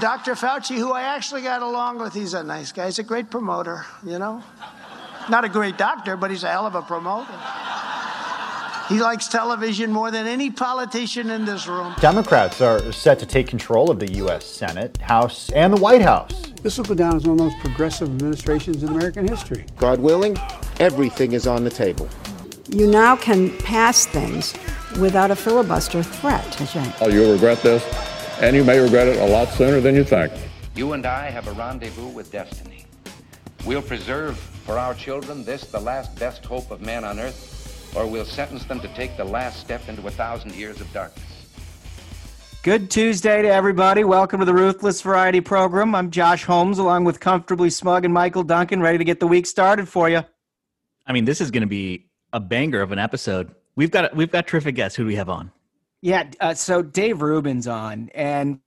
Dr. Fauci, who I actually got along with, he's a nice guy. He's a great promoter, you know? Not a great doctor, but he's a hell of a promoter. He likes television more than any politician in this room. Democrats are set to take control of the U.S. Senate, House, and the White House. This will go down as one of the most progressive administrations in American history. God willing, everything is on the table. You now can pass things without a filibuster threat. Oh, you'll regret this, and you may regret it a lot sooner than you think. You and I have a rendezvous with destiny. We'll preserve for our children this, the last best hope of man on earth or we'll sentence them to take the last step into a thousand years of darkness. Good Tuesday to everybody. Welcome to the Ruthless Variety Program. I'm Josh Holmes, along with Comfortably Smug and Michael Duncan, ready to get the week started for you. I mean, this is going to be a banger of an episode. We've got we've got terrific guests. Who do we have on? Yeah, uh, so Dave Rubin's on, and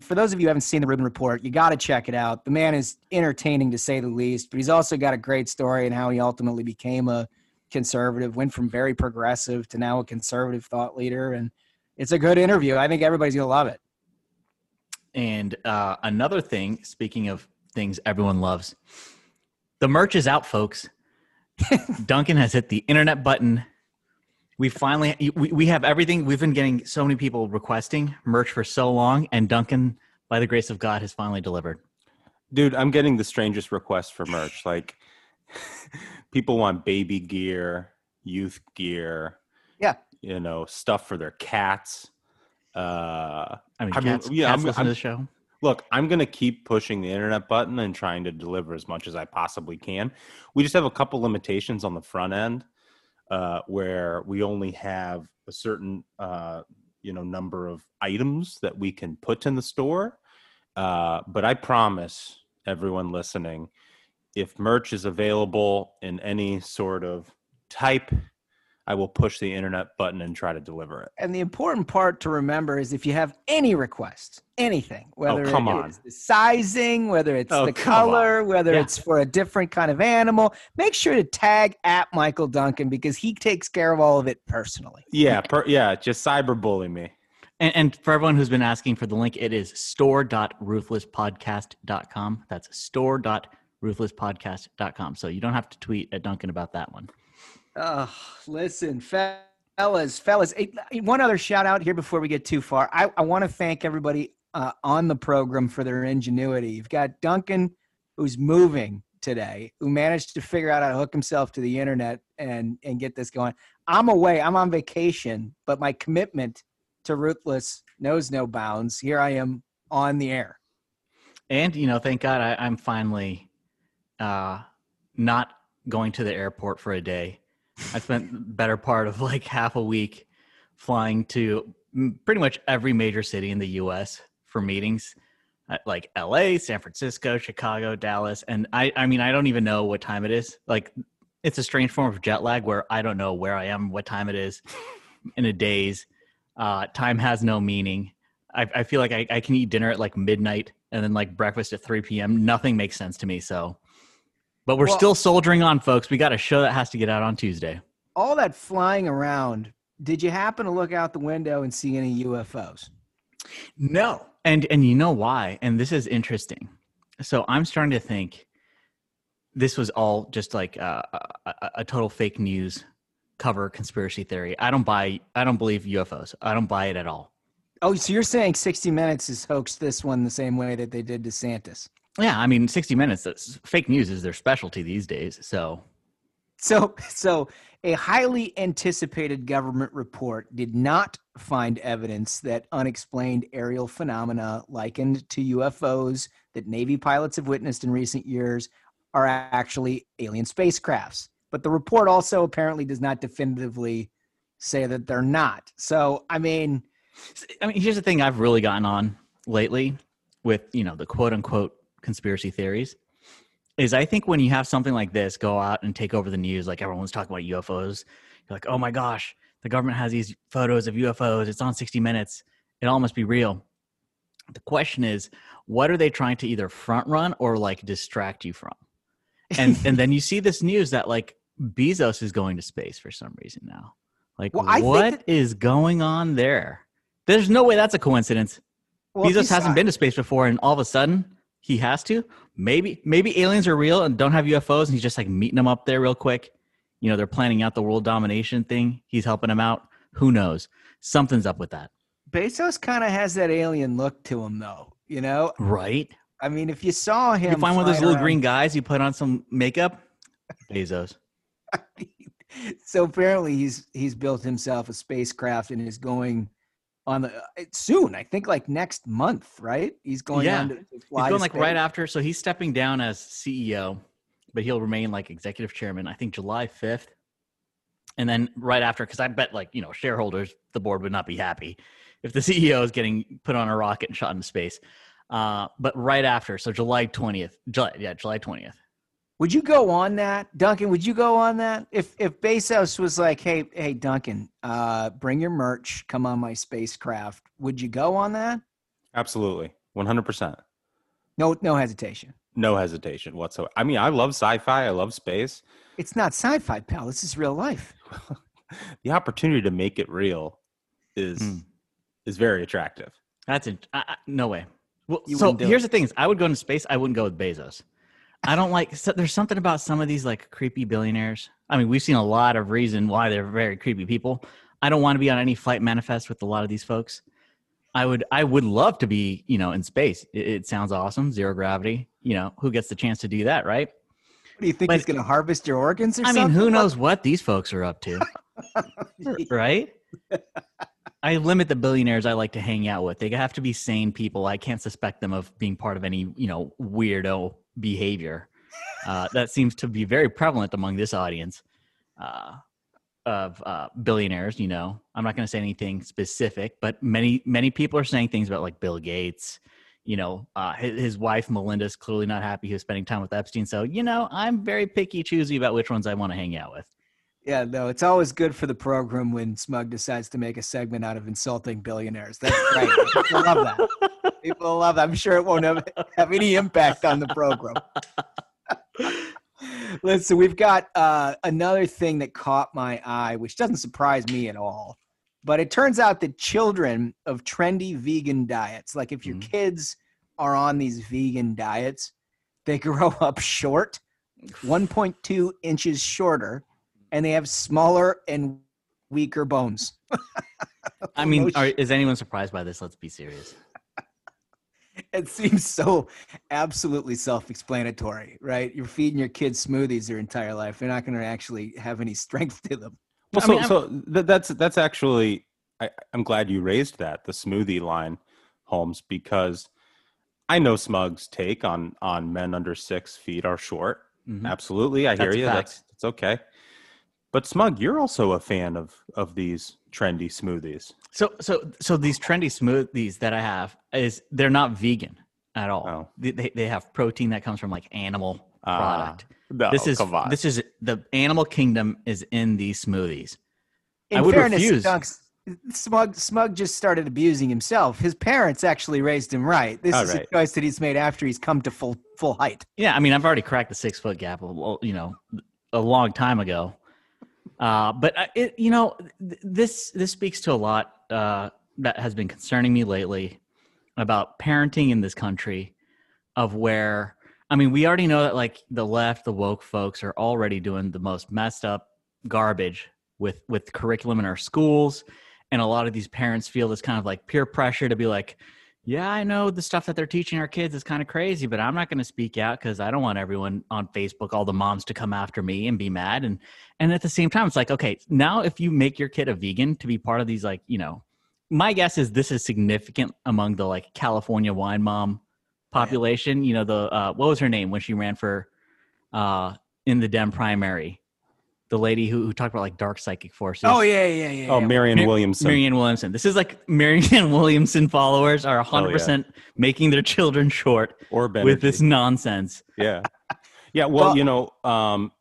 for those of you who haven't seen the Rubin Report, you got to check it out. The man is entertaining to say the least, but he's also got a great story and how he ultimately became a conservative, went from very progressive to now a conservative thought leader. And it's a good interview. I think everybody's going to love it. And uh, another thing, speaking of things everyone loves, the merch is out, folks. Duncan has hit the internet button. We finally we, we have everything. We've been getting so many people requesting merch for so long, and Duncan, by the grace of God, has finally delivered. Dude, I'm getting the strangest requests for merch. Like people want baby gear, youth gear. Yeah. You know, stuff for their cats. Uh, I mean, I cats, mean, yeah, cats I'm, listen I'm, to the show. Look, I'm going to keep pushing the internet button and trying to deliver as much as I possibly can. We just have a couple limitations on the front end uh, where we only have a certain, uh, you know, number of items that we can put in the store. Uh, but I promise everyone listening, if merch is available in any sort of type, I will push the internet button and try to deliver it. And the important part to remember is if you have any requests, anything, oh, whether oh, come it, on. it's the sizing, whether it's oh, the color, on. whether yeah. it's for a different kind of animal, make sure to tag at Michael Duncan because he takes care of all of it personally. Yeah, per, yeah, just cyberbully me. And, and, for everyone who's been asking for the link, it is store.ruthlesspodcast.com. That's store.ruthlesspodcast.com ruthlesspodcast.com. So you don't have to tweet at Duncan about that one. Oh, listen, fellas, fellas. One other shout out here before we get too far. I, I want to thank everybody uh, on the program for their ingenuity. You've got Duncan, who's moving today, who managed to figure out how to hook himself to the internet and and get this going. I'm away. I'm on vacation, but my commitment to Ruthless knows no bounds. Here I am on the air. And you know, thank God I, I'm finally uh, not going to the airport for a day. I spent better part of like half a week flying to pretty much every major city in the U.S. for meetings, uh, like L.A., San Francisco, Chicago, Dallas, and I. I mean, I don't even know what time it is. Like, it's a strange form of jet lag where I don't know where I am, what time it is in a days. Uh, time has no meaning. I, I feel like I, I can eat dinner at like midnight and then like breakfast at 3 p.m. Nothing makes sense to me. So but we're well, still soldiering on, folks. We got a show that has to get out on Tuesday. All that flying around. Did you happen to look out the window and see any UFOs? No. And and you know why? And this is interesting. So I'm starting to think this was all just like uh, a, a, a total fake news cover conspiracy theory. I don't buy. I don't believe UFOs. I don't buy it at all. Oh, so you're saying 60 Minutes has hoaxed this one the same way that they did DeSantis? Yeah, I mean, 60 Minutes, fake news is their specialty these days. So, so, so a highly anticipated government report did not find evidence that unexplained aerial phenomena likened to UFOs that Navy pilots have witnessed in recent years are actually alien spacecrafts. But the report also apparently does not definitively say that they're not. So, I mean, I mean, here's the thing I've really gotten on lately with, you know, the quote unquote conspiracy theories is I think when you have something like this go out and take over the news, like everyone's talking about UFOs, you're like, oh my gosh, the government has these photos of UFOs. It's on 60 Minutes. It all must be real. The question is, what are they trying to either front run or like distract you from? And and then you see this news that like Bezos is going to space for some reason now. Like, well, what that- is going on there? There's no way that's a coincidence. Well, Bezos hasn't been to space before, and all of a sudden he has to. Maybe maybe aliens are real and don't have UFOs, and he's just like meeting them up there real quick. You know, they're planning out the world domination thing. He's helping them out. Who knows? Something's up with that, Bezos kind of has that alien look to him, though. You know, right? I mean, if you saw him, You find one of those little around- green guys. You put on some makeup. Bezos. so apparently he's he's built himself a spacecraft and is going on the uh, soon. I think like next month, right? He's going Yeah. on to, to He's going like right after, so he's stepping down as CEO, but he'll remain like executive chairman. I think July fifth, and then right after, because I bet like you know shareholders, the board would not be happy if the CEO is getting put on a rocket and shot into space. Uh, but right after, so July twentieth, July yeah, July twentieth. Would you go on that, Duncan? Would you go on that if if Bezos was like, "Hey, hey, Duncan, uh, bring your merch, come on my spacecraft"? Would you go on that? Absolutely, one hundred percent. No, no hesitation. No hesitation whatsoever. I mean, I love sci-fi. I love space. It's not sci-fi, pal. This is real life. The opportunity to make it real is Hmm. is very attractive. That's in, I, I, no way. Well, You so here's it. the thing: is I would go into space. I wouldn't go with Bezos. I don't like. So there's something about some of these like creepy billionaires. I mean, we've seen a lot of reason why they're very creepy people. I don't want to be on any flight manifest with a lot of these folks. I would. I would love to be, you know, in space. It, it sounds awesome. Zero gravity. You know, who gets the chance to do that, right? What do you think But- he's going to harvest your organs or I something? mean, who knows what these folks are up to, right? I limit the billionaires I like to hang out with. They have to be sane people. I can't suspect them of being part of any, you know, weirdo behavior. Uh, that seems to be very prevalent among this audience uh, of uh, billionaires. You know, I'm not going to say anything specific, but many many people are saying things about like Bill Gates. You know, uh, his, his wife is clearly not happy he was spending time with Epstein. So, you know, I'm very picky, choosy about which ones I want to hang out with. Yeah, no, it's always good for the program when Smug decides to make a segment out of insulting billionaires. That's right. People love that. People love that. I'm sure it won't have, have any impact on the program. Listen, we've got uh, another thing that caught my eye, which doesn't surprise me at all. But it turns out that children of trendy vegan diets, like if your Mhm. kids are on these vegan diets, they grow up short, 1.2 inches shorter, and they have smaller and weaker bones. I mean, are, is anyone surprised by this? Let's be serious. it seems so absolutely self-explanatory, right? You're feeding your kids smoothies their entire life; they're not going to actually have any strength to them. Well, so I'm- so th- that's that's actually I, I'm glad you raised that the smoothie line, Holmes, because I know Smug's take on on men under six feet are short. Mhm. Absolutely, I hear That's a you. fact. That's that's okay. But Smug, you're also a fan of of these trendy smoothies. So, so, so these trendy smoothies that I have is they're not vegan at all. Oh. They, they, they have protein that comes from like animal Ah, product. no, this is come on. this is the animal kingdom is in these smoothies. In I would fairness, refuse. Dunks, Smug Smug just started abusing himself. His parents actually raised him right. This All is right. a choice that he's made after he's come to full full height. Yeah, I mean, I've already cracked the six foot gap, a lo- you know, a long time ago. Uh, but I- it, you know, th- this this speaks to a lot uh, that has been concerning me lately about parenting in this country. Of where, I mean, we already know that like the left, the woke folks are already doing the most messed up garbage with with curriculum in our schools, and a lot of these parents feel this kind of like peer pressure to be like, yeah, I know the stuff that they're teaching our kids is kind of crazy, but I'm not going to speak out because I don't want everyone on Facebook, all the moms, to come after me and be mad. And and at the same time, it's like, okay, now if you make your kid a vegan to be part of these, like, you know, my guess is this is significant among the like California wine mom population. You know, the uh, what was her name when she ran for uh, in the Dem primary? The lady who, who talked about like dark psychic forces. Oh yeah, yeah, yeah. Oh, yeah. Marion Mar- Williamson. Marianne Williamson. This is like Marianne Williamson followers are 100% making their children short or Benedict. with this nonsense. yeah yeah well, Well- you know um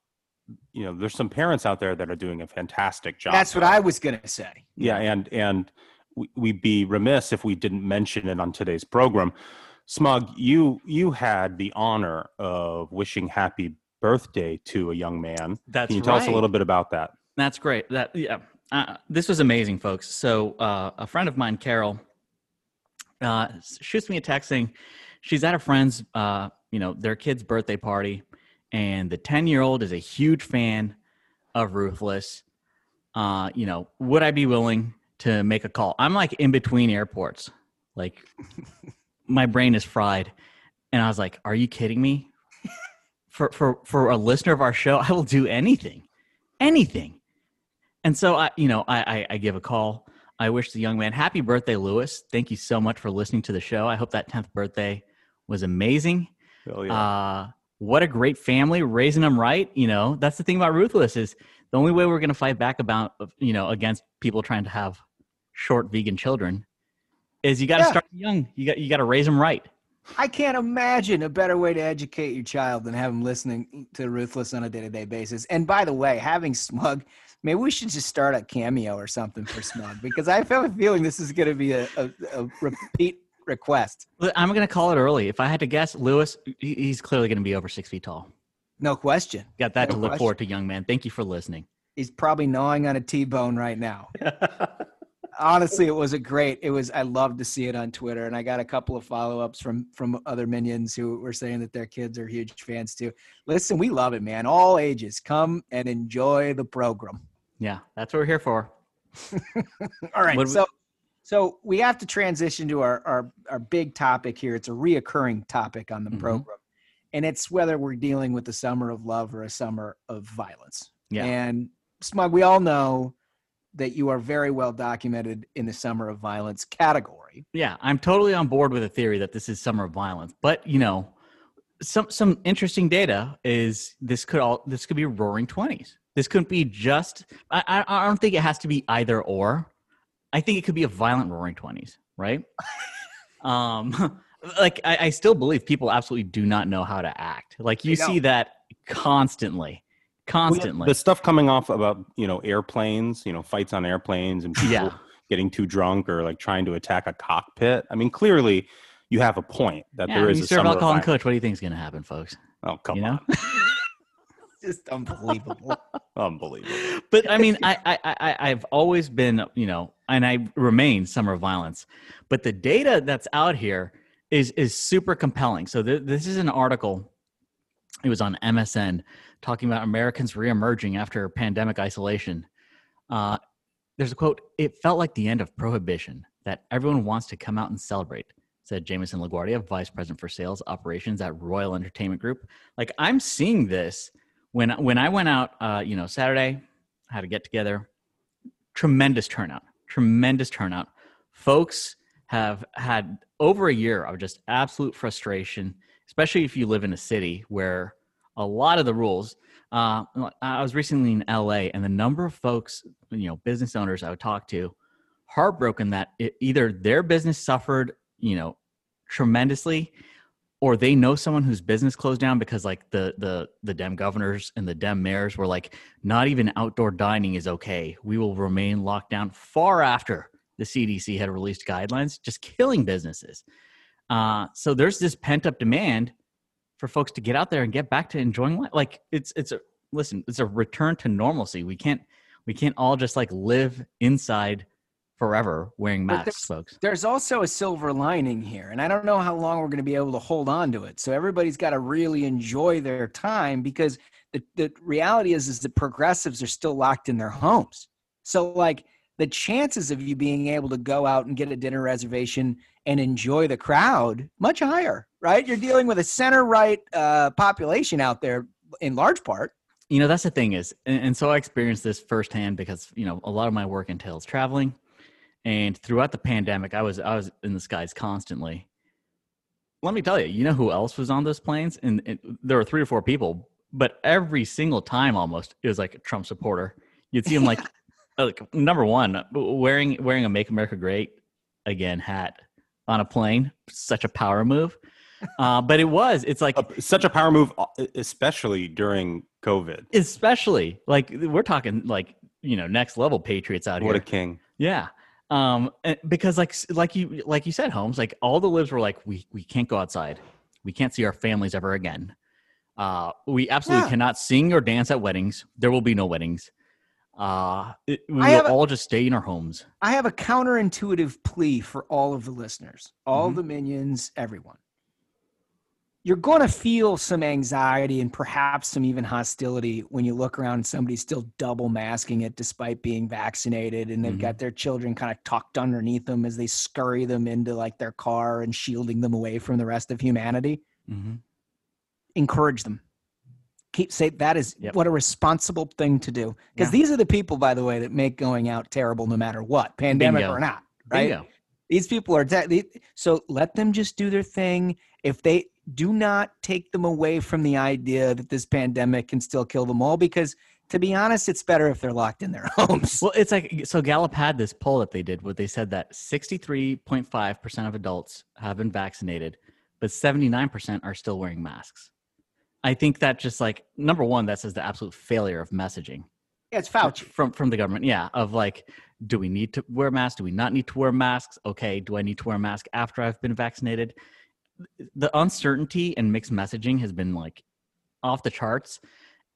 you know there's some parents out there that are doing a fantastic job That's what I was gonna say. yeah and and we'd be remiss if we didn't mention it on today's program smug you you had the honor of wishing happy birthday to a young man That's can you tell us a little bit about that That's great. That yeah, uh, this was amazing, folks. So uh, a friend of mine, Carol, uh, shoots me a text saying she's at a friend's, uh, you know, their kid's birthday party, and the 10 year old is a huge fan of Ruthless. Uh, you know, would I be willing to make a call? I'm like in between airports. Like, my brain is fried. And I was like, are you kidding me? For, for, for a listener of our show, I will do anything, anything. And so I, you know, I, I, I give a call. I wish the young man happy birthday, Lewis. Thank you so much for listening to the show. I hope that 10th birthday was amazing. Hell yeah. Uh, what a great family raising them right. You know, that's the thing about Ruthless is the only way we're going to fight back about, you know, against people trying to have short vegan children is you got to Yeah. start young. You got, you got to raise them right. I can't imagine a better way to educate your child than have them listening to Ruthless on a day to day basis. And by the way, having Smug, maybe we should just start a cameo or something for Smug because I have a feeling this is going to be a, a, a repeat request. I'm going to call it early. If I had to guess, Lewis, he's clearly going to be over six feet tall. No question. Got that No to look question. forward to, young man. Thank you for listening. He's probably gnawing on a T bone right now. Honestly, it was a great. It was. I love to see it on Twitter, and I got a couple of follow ups from from other minions who were saying that their kids are huge fans too. Listen, we love it, man. All ages, come and enjoy the program. Yeah, that's what we're here for. All right, What do we- so so we have to transition to our our our big topic here. It's a reoccurring topic on the Mhm. program, and it's whether we're dealing with a summer of love or a summer of violence. Yeah. And Smug, we all know that you are very well documented in the summer of violence category. Yeah, I'm totally on board with the theory that this is summer of violence. But you know, some some interesting data is this could all this could be roaring twenties. This couldn't be just. I, I I don't think it has to be either or. I think it could be a violent roaring twenties, right? um, like I, I still believe people absolutely do not know how to act. Like you see that constantly, constantly. the stuff coming off about you know airplanes, you know fights on airplanes, and people Yeah. getting too drunk or like trying to attack a cockpit. I mean, clearly you have a point that yeah, there when is you a serve summer of alcohol and violence. coach. What do you think is going to happen, folks? Oh come You on, Just unbelievable. unbelievable. but I mean, I, I, I, I've always been, you know, and I remain summer of violence. But the data that's out here is is super compelling. So th- this is an article. It was on MSN talking about Americans reemerging after pandemic isolation. Uh, there's a quote: "It felt like the end of prohibition. That everyone wants to come out and celebrate." Said Jameson LaGuardia, vice president for sales operations at Royal Entertainment Group. Like I'm seeing this when when I went out, uh, you know, Saturday, had a get together. Tremendous turnout, tremendous turnout. Folks have had over a year of just absolute frustration, especially if you live in a city where a lot of the rules. Uh, I was recently in LA, and the number of folks, you know, business owners I would talk to, heartbroken that it, either their business suffered, you know, tremendously, or they know someone whose business closed down because like the the the dem governors and the dem mayors were like not even outdoor dining is okay we will remain locked down far after the cdc had released guidelines just killing businesses uh, so there's this pent up demand for folks to get out there and get back to enjoying life like it's it's a listen it's a return to normalcy we can't we can't all just like live inside forever wearing masks folks There's also a silver lining here, and I don't know how long we're going to be able to hold on to it. So everybody's got to really enjoy their time because the, the reality is is that progressives are still locked in their homes. So like the chances of you being able to go out and get a dinner reservation and enjoy the crowd much higher, right? You're dealing with a center right uh, population out there in large part. you know that's the thing is and, and so i experienced this firsthand because you know a lot of my work entails traveling. And throughout the pandemic i was i was in the skies constantly. Let me tell you you know who else was on those planes? And, and there were three or four people but every single time almost it was like a trump supporter. You'd see him like like number one wearing wearing a make america great again hat on a plane such a power move uh, but it was it's like Uh, such a power move, uh, especially during COVID. especially like we're talking like you know next level patriots out here. What a king! yeah um because like like you like you said holmes like all the libs were like we we can't go outside we can't see our families ever again uh we absolutely Yeah. cannot sing or dance at weddings there will be no weddings Uh, it, we I will a- all just stay in our homes. I have a counterintuitive plea for all of the listeners, all Mhm. the minions, everyone. You're going to feel some anxiety and perhaps some even hostility when you look around and somebody's still double masking it despite being vaccinated and they've Mhm. got their children kind of tucked underneath them as they scurry them into like their car and shielding them away from the rest of humanity. Mm-hmm. Encourage them. Keep say that is Yep. what a responsible thing to do. Because Yeah. these are the people, by the way, that make going out terrible no matter what, pandemic Bingo. or not. Right? Bingo. These people are they- so let them just do their thing. If they do not take them away from the idea that this pandemic can still kill them all, because to be honest, it's better if they're locked in their homes. Well, it's like so Gallup had this poll that they did where they said that 63.5% of adults have been vaccinated, but 79% are still wearing masks. I think that just like number one, that says the absolute failure of messaging Yeah, it's Fauci. from from the government. Yeah, of like, do we need to wear masks? Do we not need to wear masks? Okay, do I need to wear a mask after I've been vaccinated? The uncertainty and mixed messaging has been like off the charts.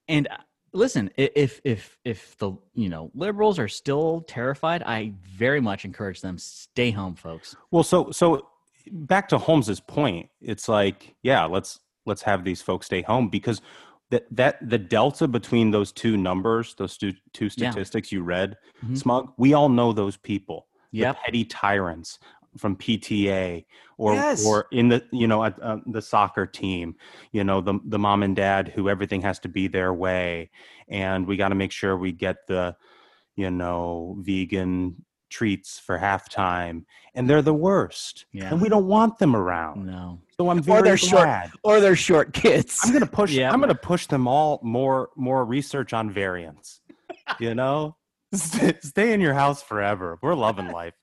And uh, listen, if if if the you know liberals are still terrified, I very much encourage them stay home, folks. Well, so so back to Holmes's point, it's like, yeah, let's let's have these folks stay home because that that the delta between those two numbers, those two two Yeah. statistics you read, Mhm. Smug, we all know those people. Yep. The petty tyrants from PTA or Yes. or in the you know at, uh, the soccer team, you know the the mom and dad who everything has to be their way, and we got to make sure we get the you know vegan treats for halftime, and they're the worst, Yeah. and we don't want them around. No. So I'm very they're short- or they're short kids. I'm gonna push. Yeah. I'm gonna push them all more more research on variants. You know, stay, stay in your house forever. We're loving life.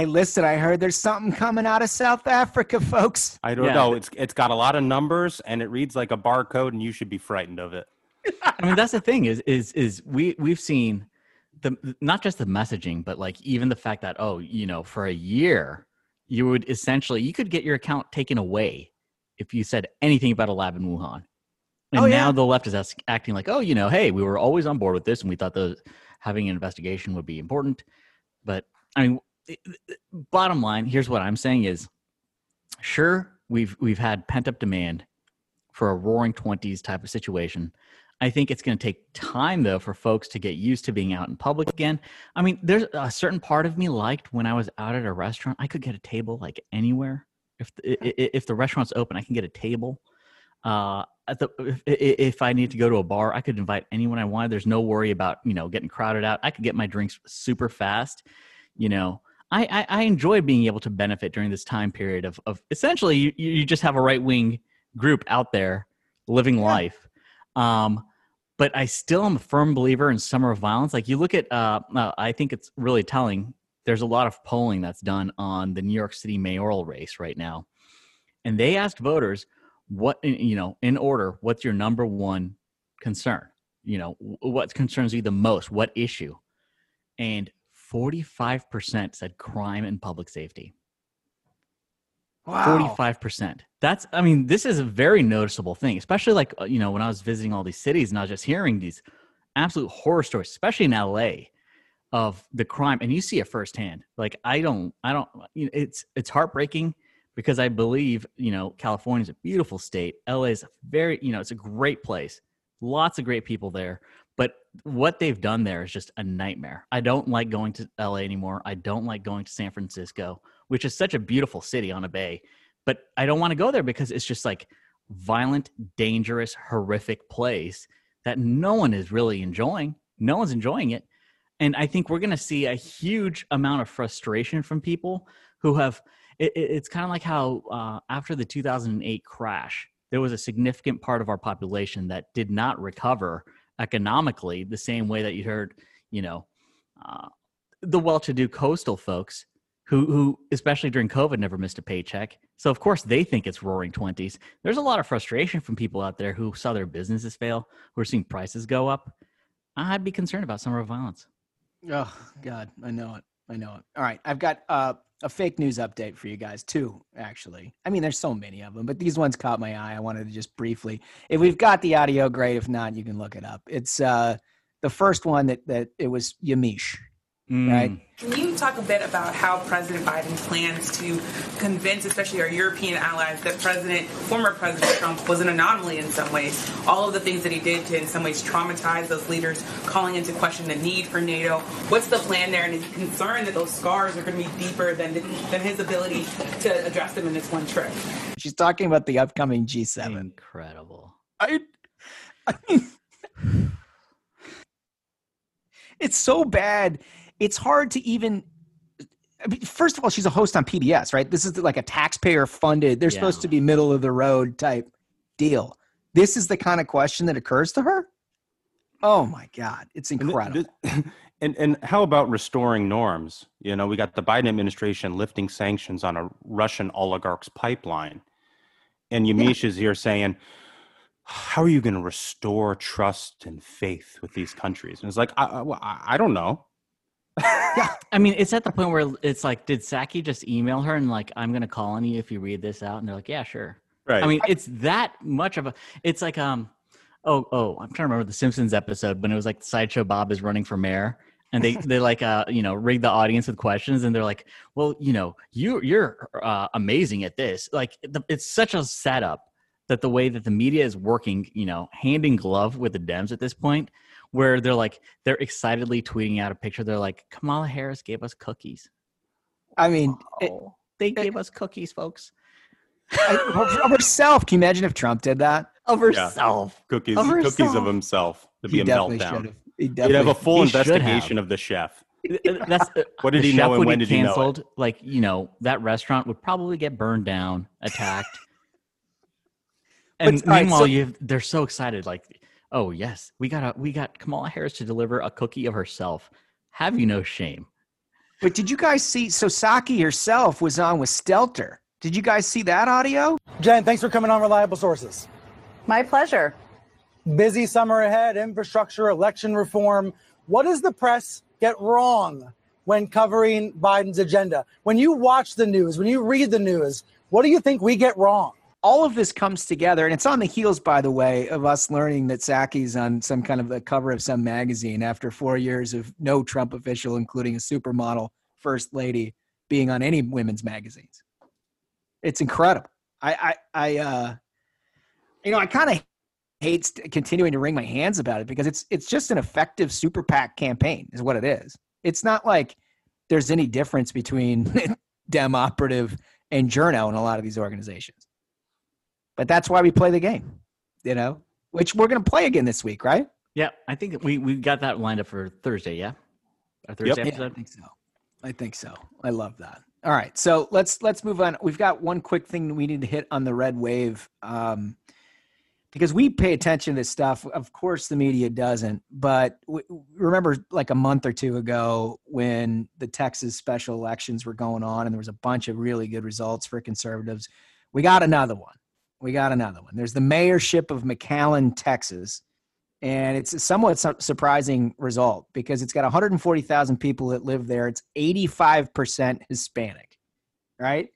Hey, listen, I heard there's something coming out of South Africa, folks. I don't Yeah. know. It's it's got a lot of numbers and it reads like a barcode, and you should be frightened of it. I mean, that's the thing is is is we we've seen the not just the messaging, but like even the fact that oh, you know, for a year you would essentially you could get your account taken away if you said anything about a lab in Wuhan. And Oh, now yeah. the left is ask- acting like, oh, you know, hey, we were always on board with this, and we thought the having an investigation would be important. But I mean, it- it- bottom line, here's what I'm saying is, sure, we've we've had pent up demand for a roaring 20s type of situation. I think it's going to take time though for folks to get used to being out in public again. I mean, there's a certain part of me liked when I was out at a restaurant, I could get a table like anywhere. If the, if the restaurant's open, I can get a table. Uh, the if, if I need to go to a bar, I could invite anyone I wanted. There's no worry about you know getting crowded out. I could get my drinks super fast. You know, I I, I enjoy being able to benefit during this time period of of essentially you you just have a right wing group out there living life. Um, but I still am a firm believer in summer of violence. Like you look at, uh, uh, I think it's really telling. There's a lot of polling that's done on the New York City mayoral race right now, and they asked voters what you know in order. What's your number one concern? You know what concerns you the most? What issue? And 45% said crime and public safety. Wow. 45%. That's, I mean, this is a very noticeable thing, especially like, uh, you know, when I was visiting all these cities and I was just hearing these absolute horror stories, especially in LA of the crime. And you see it firsthand. Like, I don't, I don't, you know, it's, it's heartbreaking because I believe, you know, California is a beautiful state. LA is a very, you know, it's a great place. Lots of great people there. But what they've done there is just a nightmare. I don't like going to LA anymore. I don't like going to San Francisco, which is such a beautiful city on a bay. But I don't want to go there because it's just like violent, dangerous, horrific place that no one is really enjoying. No one's enjoying it. And I think we're going to see a huge amount of frustration from people who have. It, it- it's kind of like how uh, after the 2008 crash, there was a significant part of our population that did not recover economically the same way that you heard, you know, uh, the well-to-do coastal folks who, who especially during COVID never missed a paycheck. So of course they think it's roaring twenties. There's a lot of frustration from people out there who saw their businesses fail, who are seeing prices go up. I'd be concerned about summer violence. Oh God, I know it. I know it. All right, I've got uh, a fake news update for you guys too. Actually, I mean, there's so many of them, but these ones caught my eye. I wanted to just briefly. If we've got the audio, great. If not, you can look it up. It's uh, The first one that that it was Yamiche, Mm. right? Can you talk a bit about how President Biden plans to convince, especially our European allies, that President, former President Trump was an anomaly in some ways? All of the things that he did to, in some ways, traumatize those leaders, calling into question the need for NATO. What's the plan there? And is he concerned that those scars are going to be deeper than than his ability to address them in this one trip? She's talking about the upcoming G7. Incredible. I, I mean, it's so bad. It's hard to even. I mean, first of all, she's a host on PBS, right? This is like a taxpayer funded. They're Yeah. supposed to be middle of the road type deal. This is the kind of question that occurs to her. Oh my god, it's And th- incredible. And and how about restoring norms? You know, we got the Biden administration lifting sanctions on a Russian oligarch's pipeline, and Yamiche is here saying, "How are you going to restore trust and faith with these countries?" And it's like, I, I I don't know. I mean, it's at the point where it's like, did Psaki just email her and like, I'm gonna call on you if you read this out? And they're like, yeah, sure. Right. I mean, it's that much of a. It's like um, oh oh, I'm trying to remember the Simpsons episode when it was like the Sideshow Bob is running for mayor, and they they like uh you know rig the audience with questions, and they're like, well, you know, you you're uh, amazing at this. Like, the, it's such a setup that the way that the media is working, you know, hand in glove with the Dems at this point, where they're like they're excitedly tweeting out a picture. They're like, Kamala Harris gave us cookies. I mean, it, Oh, they gave us cookies, folks. I- of herself. Can you imagine if Trump did that? Of Yeah. herself. Cookies, Of cookies of himself to be He a meltdown. should've. He You'd have a full He should have. investigation of the chef. That's uh, What did he know and when get did he know it? Like you know, that restaurant would probably get burned down, attacked. and But, all right, meanwhile, so- you they're so excited. Like, oh yes, we got a we got Kamala Harris to deliver a cookie of herself. Have you no shame? But did you guys see? So Psaki herself was on with Stelter. Did you guys see that audio? Jen, thanks for coming on Reliable Sources. My pleasure. Busy summer ahead, infrastructure, election reform. What does the press get wrong when covering Biden's agenda? When you watch the news, when you read the news, what do you think we get wrong? All of this comes together, and it's on the heels, by the way, of us learning that Psaki's on some kind of the cover of some magazine after four years of no Trump official, including a supermodel first lady, being on any women's magazines. It's incredible. I, I, I uh, you know, I kind of hate continuing to wring my hands about it because it's it's just an effective super PAC campaign, is what it is. It's not like there's any difference between Dem operative and Journo in a lot of these organizations. But that's why we play the game, you know, which we're going to play again this week, right? Yeah, I think we we got that lined up for Thursday. Yeah, our Thursday Yeah, I think so. I think so. I love that. All right, so let's let's move on. We've got one quick thing we need to hit on the red wave, um, because we pay attention to this stuff. Of course, the media doesn't. But w- remember, like a month or two ago, when the Texas special elections were going on, and there was a bunch of really good results for conservatives. We got another one. We got another one. There's the mayorship of McAllen, Texas and it's a somewhat su- surprising result because it's got 140,000 people that live there. It's 85% Hispanic, right?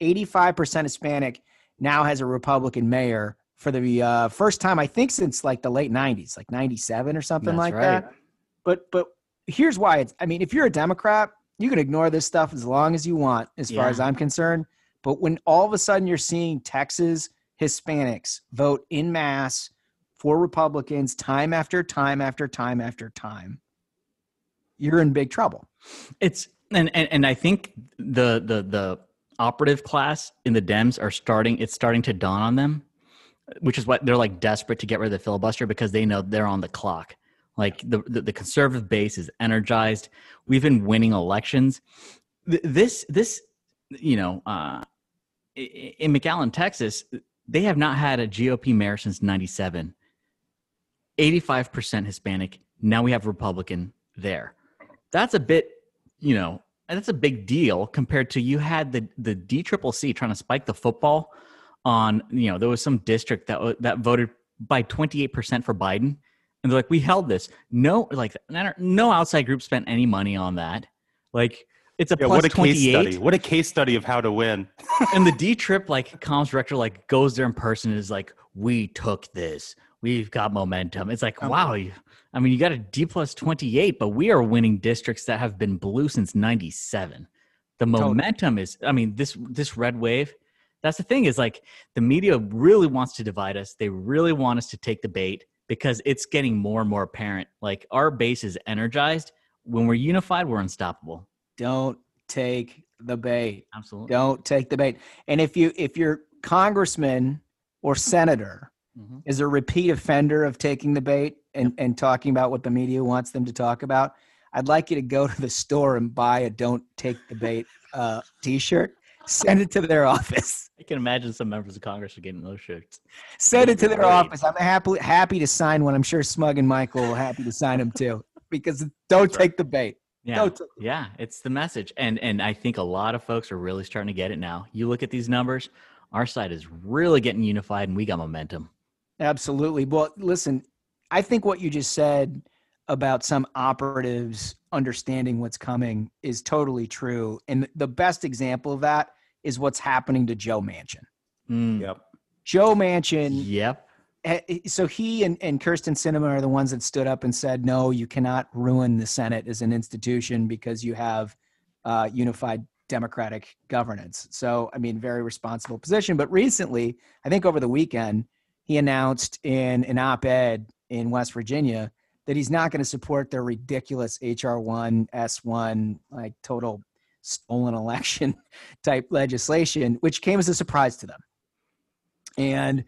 85% Hispanic now has a Republican mayor for the uh, first time, I think, since like the late 90s, like 97 or something That's like right. that. But but here's why it's. I mean, if you're a Democrat, you can ignore this stuff as long as you want, as far as I'm concerned. But when all of a sudden you're seeing Texas Hispanics vote in mass for Republicans time after time after time after time, you're in big trouble. It's and, and and I think the the the operative class in the Dems are starting. It's starting to dawn on them, which is what they're like desperate to get rid of the filibuster because they know they're on the clock. Like the the, the conservative base is energized. We've been winning elections. This this you know uh, in McAllen, Texas, they have not had a GOP mayor since '97. 85% Hispanic. Now we have Republican there. That's a bit, you know, that's a big deal compared to you had the the D triple C trying to spike the football on, you know, there was some district that that voted by 28% for Biden. And they're like, we held this. No, like no outside group spent any money on that. Like it's a Yeah, plus what a 28 case study. What a case study of how to win. and the D trip like comms director like goes there in person and is like, we took this. we've got momentum. It's like, um, wow, you, I mean, you got a D plus 28, but we are winning districts that have been blue since 97. The Totally. momentum is, I mean, this this red wave, that's the thing is like the media really wants to divide us. They really want us to take the bait because it's getting more and more apparent. Like our base is energized. When we're unified, we're unstoppable. Don't take the bait. Absolutely. Don't take the bait. And if you if your congressman or senator Mhm. is a repeat offender of taking the bait and, and talking about what the media wants them to talk about, I'd like you to go to the store and buy a "Don't Take the Bait" uh, T-shirt. Send it to their office. I can imagine some members of Congress are getting those shirts. Send it to their office. I'm happy happy to sign one. I'm sure Smug and Michael will happy to sign them too. Because don't take the bait. Yeah. Don't take Yeah, it's the message. And and I think a lot of folks are really starting to get it now. You look at these numbers, our side is really getting unified and we got momentum. Absolutely. Well, listen, I think what you just said about some operatives understanding what's coming is totally true. And the best example of that is what's happening to Joe Manchin. Mm, Yep. Joe Manchin, Yep. Eh, eh, so he and, and Kyrsten Sinema are the ones that stood up and said, no, you cannot ruin the Senate as an institution because you have uh, unified democratic governance. So, I mean, very responsible position. But recently, I think over the weekend, he announced in an op ed in West Virginia that he's not going to support their ridiculous HR1, S1, like total stolen election type legislation, which came as a surprise to them. And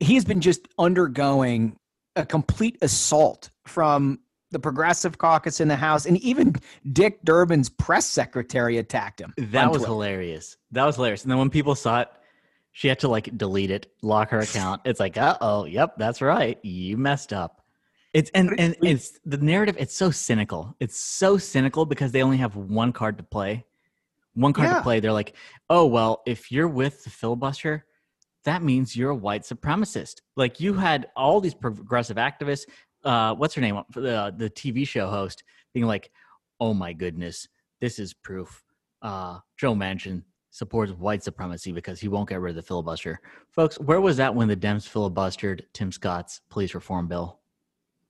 he's been just undergoing a complete assault from the progressive caucus in the House, and even Dick Durbin's press secretary attacked him. That was Twitter. hilarious. That was hilarious. And then when people saw it, she had to like delete it, lock her account. It's like, uh oh, yep, that's right. You messed up. It's and and it's the narrative. It's so cynical. It's so cynical because they only have one card to play. One card Yeah. to play. They're like, oh well, if you're with the filibuster, that means you're a white supremacist. Like you had all these progressive activists. Uh, what's her name? The the TV show host being like, oh my goodness, this is proof. Uh, Joe Manchin supports white supremacy because he won't get rid of the filibuster. Folks, where was that when the Dems filibustered Tim Scott's police reform bill?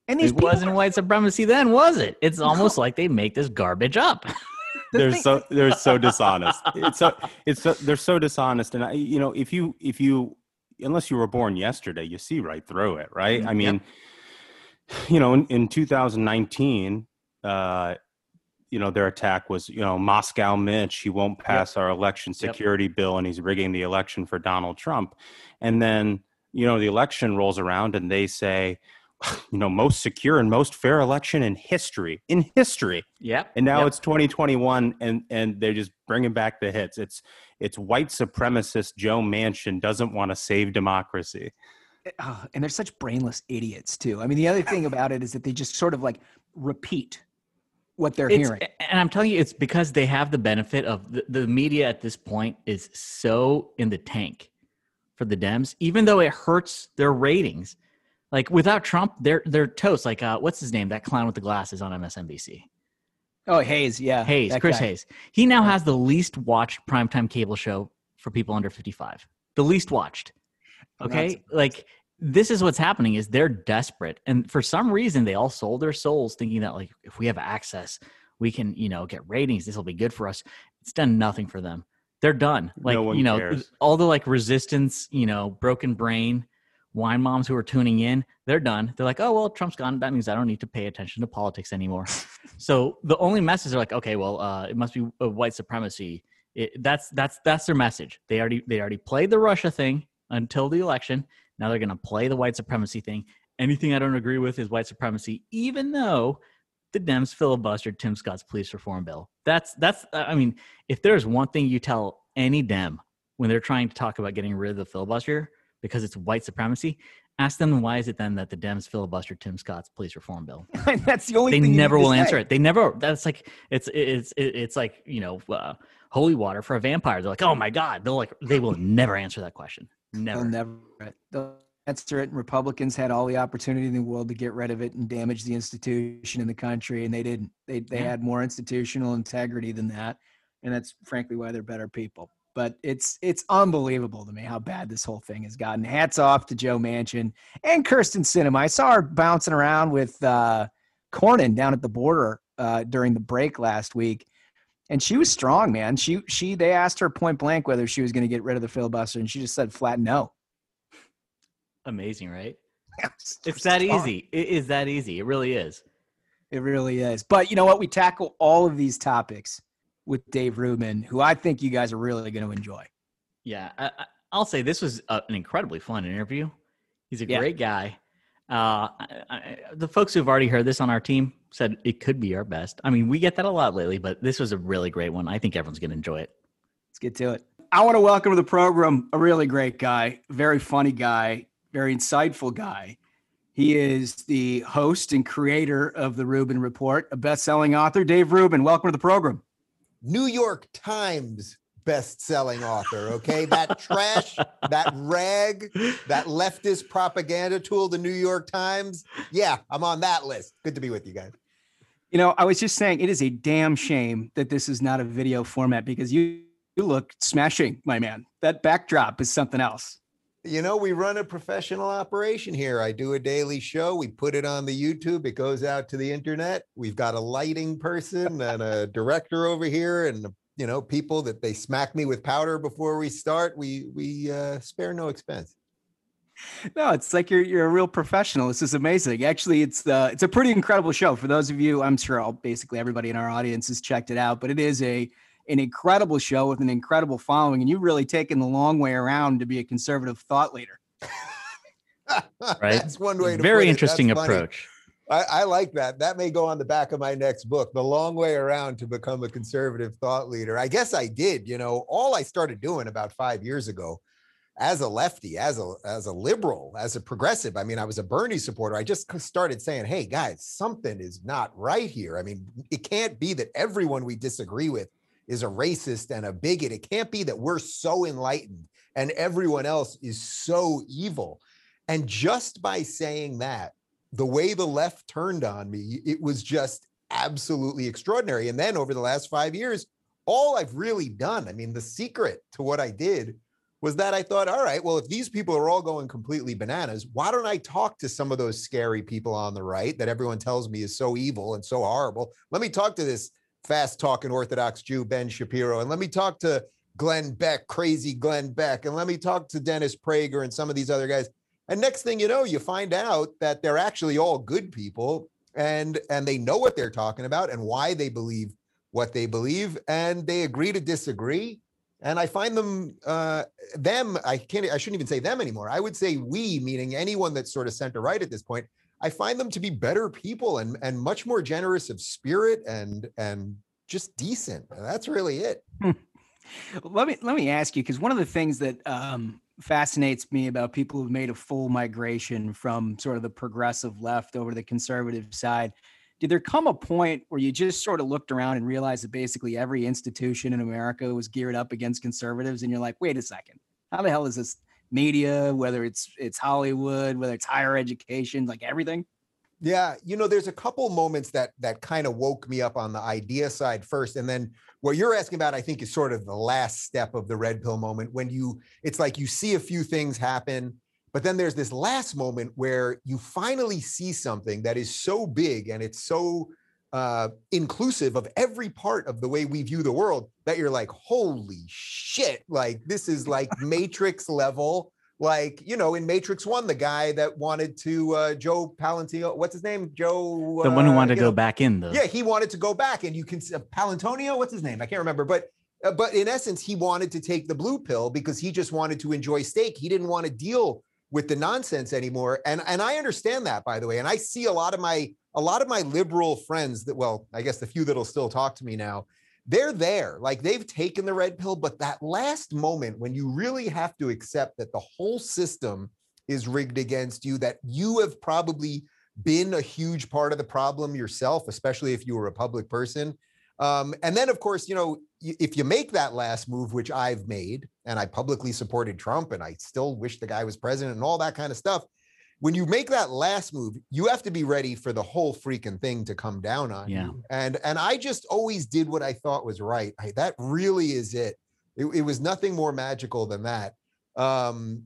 And these It wasn't white supremacy then, was it? It's almost like they make this garbage up. they're so they're so dishonest. It's so it's so, they're so dishonest, and I, you know if you if you unless you were born yesterday, you see right through it, right? Mm, I mean, you know, in, in 2019, uh, you know, their attack was you know Moscow Mitch, he won't pass our election Yep. security bill, and he's rigging the election for Donald Trump, and then you know the election rolls around, and they say. You know, most secure and most fair election in history. In history, yep. and now yep. it's 2021 and and they're just bringing back the hits it's it's white supremacist joe manchin doesn't want to save democracy eh, oh, and they're such brainless idiots too. I mean, the other thing about it is that they just sort of like repeat what they're It's- hearing. And I'm telling you, it's because they have the benefit of the, the media at this point is so in the tank for the Dems, even though it hurts their ratings. Like without Trump, they're they're toast. Like uh, what's his name? That clown with the glasses on MSNBC. Oh, Hayes, yeah, Hayes, Chris guy. Hayes. He now has the least watched primetime cable show for people under 55. The least watched. Okay? That's- like this is what's happening is they're desperate and for some reason they all sold their souls thinking that like if we have access we can you know get ratings this will be good for us it's done nothing for them they're done like No one you know cares. all the like resistance you know broken brain wine moms who are tuning in they're done. They're like oh well trump's gone. That means i don't need to pay attention to politics anymore. So the only message they're like okay well uh, it must be white supremacy. It, that's that's that's their message. They already they already played the russia thing until the election. Now they're going to play the white supremacy thing. Anything i don't agree with is white supremacy even though the dems filibustered tim scott's police reform bill. That's that's i mean if there's one thing you tell any dem when they're trying to talk about getting rid of the filibuster because it's white supremacy ask them why is it then that the dems filibustered tim scott's police reform bill That's the only they never will answer it. They never. That's like it's it's it's like you know uh, holy water for a vampire. They're like, oh my god. They'll like they will never answer that question. Never. They'll never they'll answer it. And Republicans had all the opportunity in the world to get rid of it and damage the institution in the country, and they didn't. They they Yeah. had more institutional integrity than that, and that's frankly why they're better people. But it's it's unbelievable to me how bad this whole thing has gotten. Hats off to Joe Manchin and Kyrsten Sinema. I saw her bouncing around with uh, Cornyn down at the border uh, during the break last week, and she was strong, man. She she they asked her point blank whether she was going to get rid of the filibuster, and she just said flat no. Amazing, right? it's that easy. It is that easy. It really is. It really is. But you know what? We tackle all of these topics with Dave Rubin, who I think you guys are really going to enjoy. Yeah, I, will say this was a, an incredibly fun interview. He's a Yeah. great guy. Uh, I, I, the folks who've already heard this on our team said it could be our best. I mean, we get that a lot lately, but this was a really great one. I think everyone's going to enjoy it. Let's get to it. I want to welcome to the program a really great guy, very funny guy, very insightful guy. He is the host and creator of the Rubin Report, a best-selling author, Dave Rubin. Welcome to the program. New York Times best-selling author. Okay, that trash, that rag, that leftist propaganda tool, the New York Times. Yeah, I'm on that list. Good to be with you guys. You know, I was just saying it is a damn shame that this is not a video format because you you look smashing, my man. That backdrop is something else. You know, we run a professional operation here. I do a daily show. We put it on the YouTube. It goes out to the internet. We've got a lighting person and a director over here, and you know, people that they smack me with powder before we start. We we uh, spare no expense. No, it's like you're you're a real professional. This is amazing. Actually, it's uh it's a pretty incredible show. For those of you, I'm sure all basically everybody in our audience has checked it out, but it is a an incredible show with an incredible following, and you've really taken the long way around to be a conservative thought leader. Right? That's one way to Very put interesting That's approach. I, I like that. That may go on the back of my next book, The Long Way Around to Become a Conservative Thought Leader. I guess I did. You know, all I started doing about five years ago as a lefty, as a as a liberal, as a progressive. I mean, I was a Bernie supporter. I just started saying, hey guys, something is not right here. I mean, it can't be that everyone we disagree with is a racist and a bigot. It can't be that we're so enlightened and everyone else is so evil. And just by saying that, the way the left turned on me, it was just absolutely extraordinary. And then over the last five years, all I've really done, I mean, the secret to what I did was that I thought, all right, well, if these people are all going completely bananas, why don't I talk to some of those scary people on the right that everyone tells me is so evil and so horrible? Let me talk to this fast talking Orthodox Jew, Ben Shapiro, and let me talk to Glenn Beck, crazy Glenn Beck, and let me talk to Dennis Prager and some of these other guys. And next thing you know, you find out that they're actually all good people and and they know what they're talking about and why they believe what they believe. And they agree to disagree. And i find them uh them i can't i shouldn't even say them anymore. I would say we meaning anyone that's sort of center right at this point i find them to be better people and and much more generous of spirit and and just decent. That's really it. Let me let me ask you because one of the things that um, fascinates me about people who've made a full migration from sort of the progressive left over to the conservative side did there come a point where you just sort of looked around and realized that basically every institution in america was geared up against conservatives and you're like wait a second. How the hell is this media whether it's it's hollywood whether it's higher education like everything? Yeah, you know, there's a couple moments that that kind of woke me up on the idea side first, and then what you're asking about, I think, is sort of the last step of the red pill moment when you, it's like you see a few things happen, but then there's this last moment where you finally see something that is so big and it's so uh, inclusive of every part of the way we view the world that you're like, holy shit! Like this is like Matrix level like you know in matrix one the guy that wanted to uh joe palantino what's his name joe The one who uh, wanted to go know, back in, though. yeah he wanted to go back and you can uh, palantonio what's his name i can't remember but uh, but in essence he wanted to take the blue pill because he just wanted to enjoy steak he didn't want to deal with the nonsense anymore and and i understand that by the way and i see a lot of my a lot of my liberal friends that well i guess the few that'll still talk to me now they're there. Like they've taken the red pill but that last moment when you really have to accept that the whole system is rigged against you that you have probably been a huge part of the problem yourself especially if you were a public person. Um, and then of course you know if you make that last move which i've made and i publicly supported trump and i still wish the guy was president and all that kind of stuff when you make that last move, you have to be ready for the whole freaking thing to come down on Yeah. you. And and I just always did what I thought was right. I, that really is it. It, it was nothing more magical than that. Um,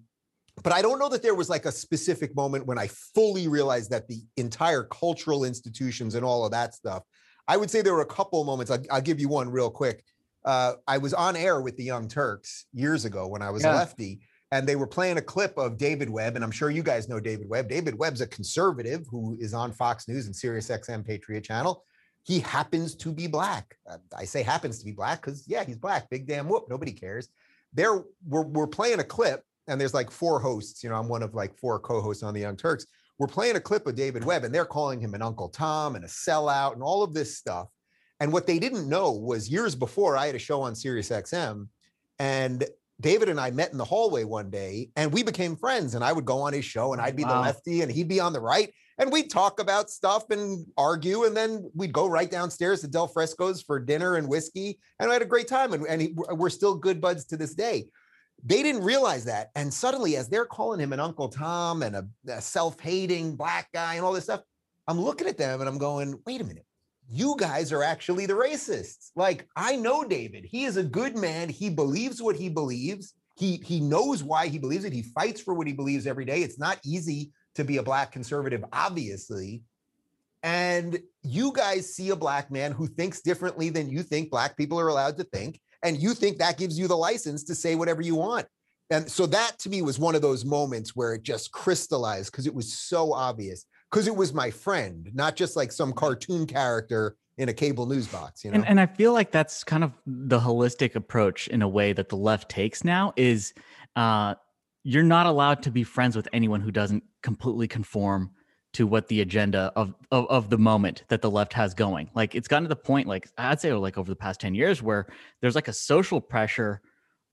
but I don't know that there was like a specific moment when I fully realized that the entire cultural institutions and all of that stuff. I would say there were a couple moments. I'll, I'll give you one real quick. Uh, I was on air with the Young Turks years ago when I was Yeah. a lefty, and they were playing a clip of David Webb, and I'm sure you guys know David Webb. David Webb's a conservative who is on Fox News and Sirius XM Patriot Channel. He happens to be black. Uh, I say happens to be black because yeah, he's black. Big damn whoop. Nobody cares. There, we're we're playing a clip, and there's like four hosts. You know, I'm one of like four co-hosts on the Young Turks. We're playing a clip of David Webb, and they're calling him an Uncle Tom and a sellout and all of this stuff. And what they didn't know was years before I had a show on Sirius XM, and David and I met in the hallway one day, and we became friends. And I would go on his show, and oh, I'd be the lefty, and he'd be on the right, and we'd talk about stuff and argue, and then we'd go right downstairs to Del Fresco's for dinner and whiskey, and I had a great time. And, and he, we're still good buds to this day. They didn't realize that, and suddenly, as they're calling him an Uncle Tom and a, a self-hating black guy and all this stuff, I'm looking at them and I'm going, wait a minute you guys are actually the racists. Like I know David. He is a good man. He believes what he believes. He he knows why he believes it. He fights for what he believes every day. It's not easy to be a black conservative, obviously. And you guys see a black man who thinks differently than you think black people are allowed to think, and you think that gives you the license to say whatever you want. And so that to me was one of those moments where it just crystallized because it was so obvious. Because it was my friend, not just like some cartoon character in a cable news box, you know. And, and I feel like that's kind of the holistic approach in a way that the left takes now is uh, you're not allowed to be friends with anyone who doesn't completely conform to what the agenda of, of of the moment that the left has going. Like it's gotten to the point, like I'd say, like over the past ten years, where there's like a social pressure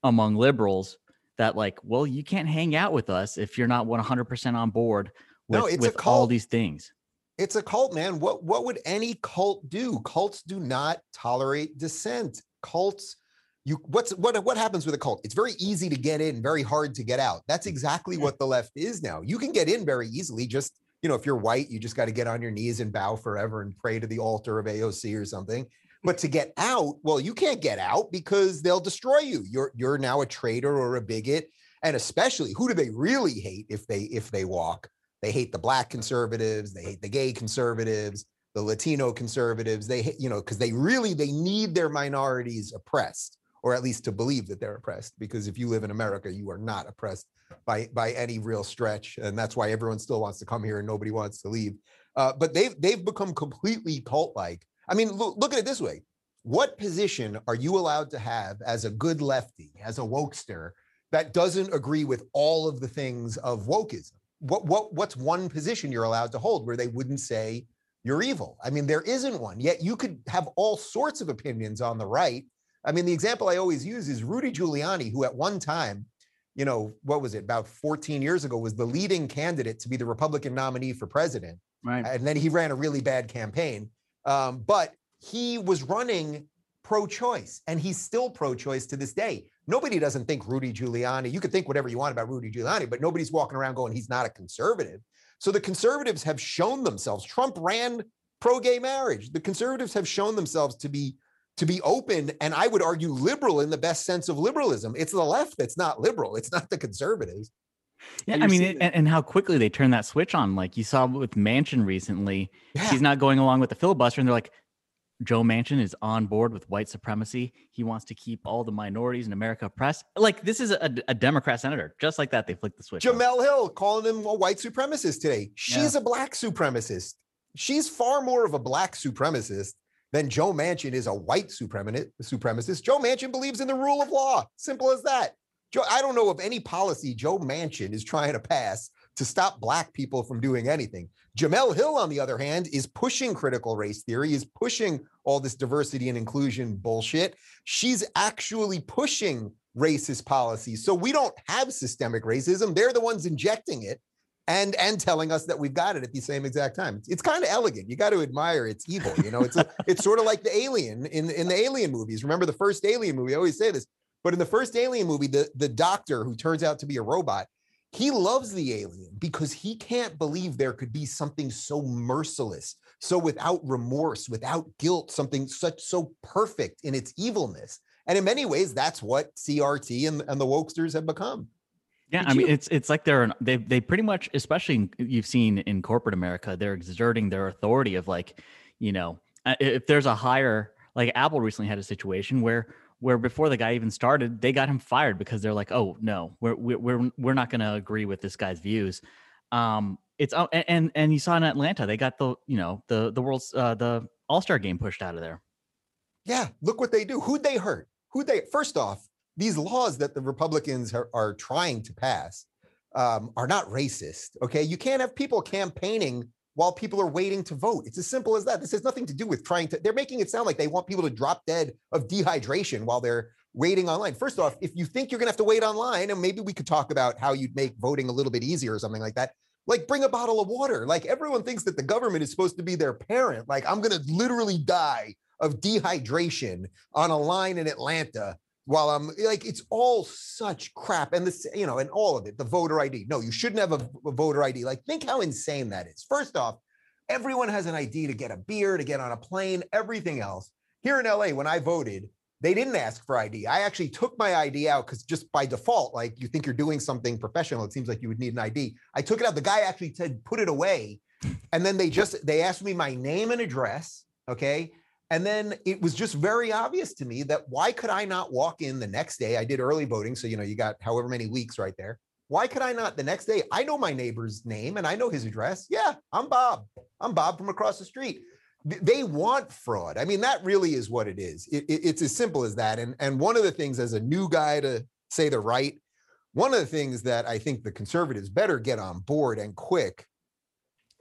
among liberals that like, well, you can't hang out with us if you're not 100% on board with, No, it's a with all these things. it's a cult, man. What what would any cult do? Cults do not tolerate dissent. Cults, you what's what what happens with a cult? It's very easy to get in, very hard to get out. That's mm. exactly what the left is now. You can get in very easily. Just you know, if you're white, you just got to get on your knees and bow forever and pray to the altar of AOC or something. But to get out, well, you can't get out because they'll destroy you. You're you're now a traitor or a bigot. And especially, who do they really hate if they if they walk? They hate the black conservatives. They hate the gay conservatives, the Latino conservatives. They, you know, because they really they need their minorities oppressed, or at least to believe that they're oppressed. Because if you live in America, you are not oppressed by by any real stretch, and that's why everyone still wants to come here and nobody wants to leave. Uh, but they've they've become completely cult-like. I mean, look, look at it this way: what position are you allowed to have as a good lefty, as a wokester, that doesn't agree with all of the things of wokeism? What what what's one position you're allowed to hold where they wouldn't say you're evil? I mean, there isn't one. Yet you could have all sorts of opinions on the right. I mean, the example I always use is Rudy Giuliani, who at one time, you know, what was it, about 14 years ago, was the leading candidate to be the Republican nominee for president. Right. And then he ran a really bad campaign. Um, but he was running pro choice and he's still pro choice to this day. Nobody doesn't think Rudy Giuliani, you could think whatever you want about Rudy Giuliani, but nobody's walking around going, he's not a conservative. So the conservatives have shown themselves. Trump ran pro gay marriage. The conservatives have shown themselves to be to be open and I would argue liberal in the best sense of liberalism. It's the left that's not liberal. It's not the conservatives. Yeah, I mean, it, and, and how quickly they turn that switch on. Like you saw with Manchin recently, yeah. he's not going along with the filibuster, and they're like, Joe Manchin is on board with white supremacy. He wants to keep all the minorities in America oppressed. Like this is a, a Democrat senator, just like that. They flicked the switch. Jemele Hill calling him a white supremacist today. She's a black supremacist. She's far more of a black supremacist than Joe Manchin is a white supremacist. supremacist. Joe Manchin believes in the rule of law. Simple as that. Joe, I don't know of any policy Joe Manchin is trying to pass to stop black people from doing anything. Jemele Hill, on the other hand, is pushing critical race theory, is pushing all this diversity and inclusion bullshit. She's actually pushing racist policies. So we don't have systemic racism. They're the ones injecting it and and telling us that we've got it at the same exact time. It's, it's kind of elegant. You got to admire its evil. You know, it's a, it's sort of like the alien in in the alien movies. Remember the first alien movie? I always say this, but in the first alien movie, the the doctor who turns out to be a robot, he loves the alien because he can't believe there could be something so merciless, so without remorse, without guilt, something such so perfect in its evilness. And in many ways, that's what CRT and, and the wokesters have become. Yeah, Did I mean you- it's it's like they're they they pretty much, especially in- you've seen in corporate America, they're exerting their authority of like, you know, uh, if there's a higher like Apple recently had a situation where where before the guy even started, they got him fired because they're like, oh no, we're we're we're, not going to agree with this guy's views. Um, it's uh, and and- you saw in Atlanta, they got the you know the the world's uh, the All Star game pushed out of there. Yeah, look what they do. Who'd they hurt? Who'd they? First off, these laws that the Republicans are, are trying to pass um, are not racist. Okay, you can't have people campaigning while people are waiting to vote. It's as simple as that. This has nothing to do with trying to. They're making it sound like they want people to drop dead of dehydration while they're waiting online. First off, if you think you're going to have to wait online, and maybe we could talk about how you'd make voting a little bit easier or something like that. Like bring a bottle of water. Like everyone thinks that the government is supposed to be their parent. Like I'm going to literally die of dehydration on a line in Atlanta while I'm like, it's all such crap. And this, you know, and all of it, the voter ID. No, you shouldn't have a, a voter ID. Like, think how insane that is. First off, everyone has an ID to get a beer, to get on a plane, everything else. Here in LA, when I voted, they didn't ask for ID. I actually took my ID out because just by default, like you think you're doing something professional, it seems like you would need an ID. I took it out. The guy actually said, put it away. And then they just, they asked me my name and address. Okay. And then it was just very obvious to me that why could I not walk in the next day? I did early voting. So, you know, you got however many weeks right there. Why could I not the next day? I know my neighbor's name and I know his address. Yeah, I'm Bob. I'm Bob from across the street. They want fraud. I mean, that really is what it is. It- it- it's as simple as that. And, and one of the things, as a new guy to say the right, one of the things that I think the conservatives better get on board and quick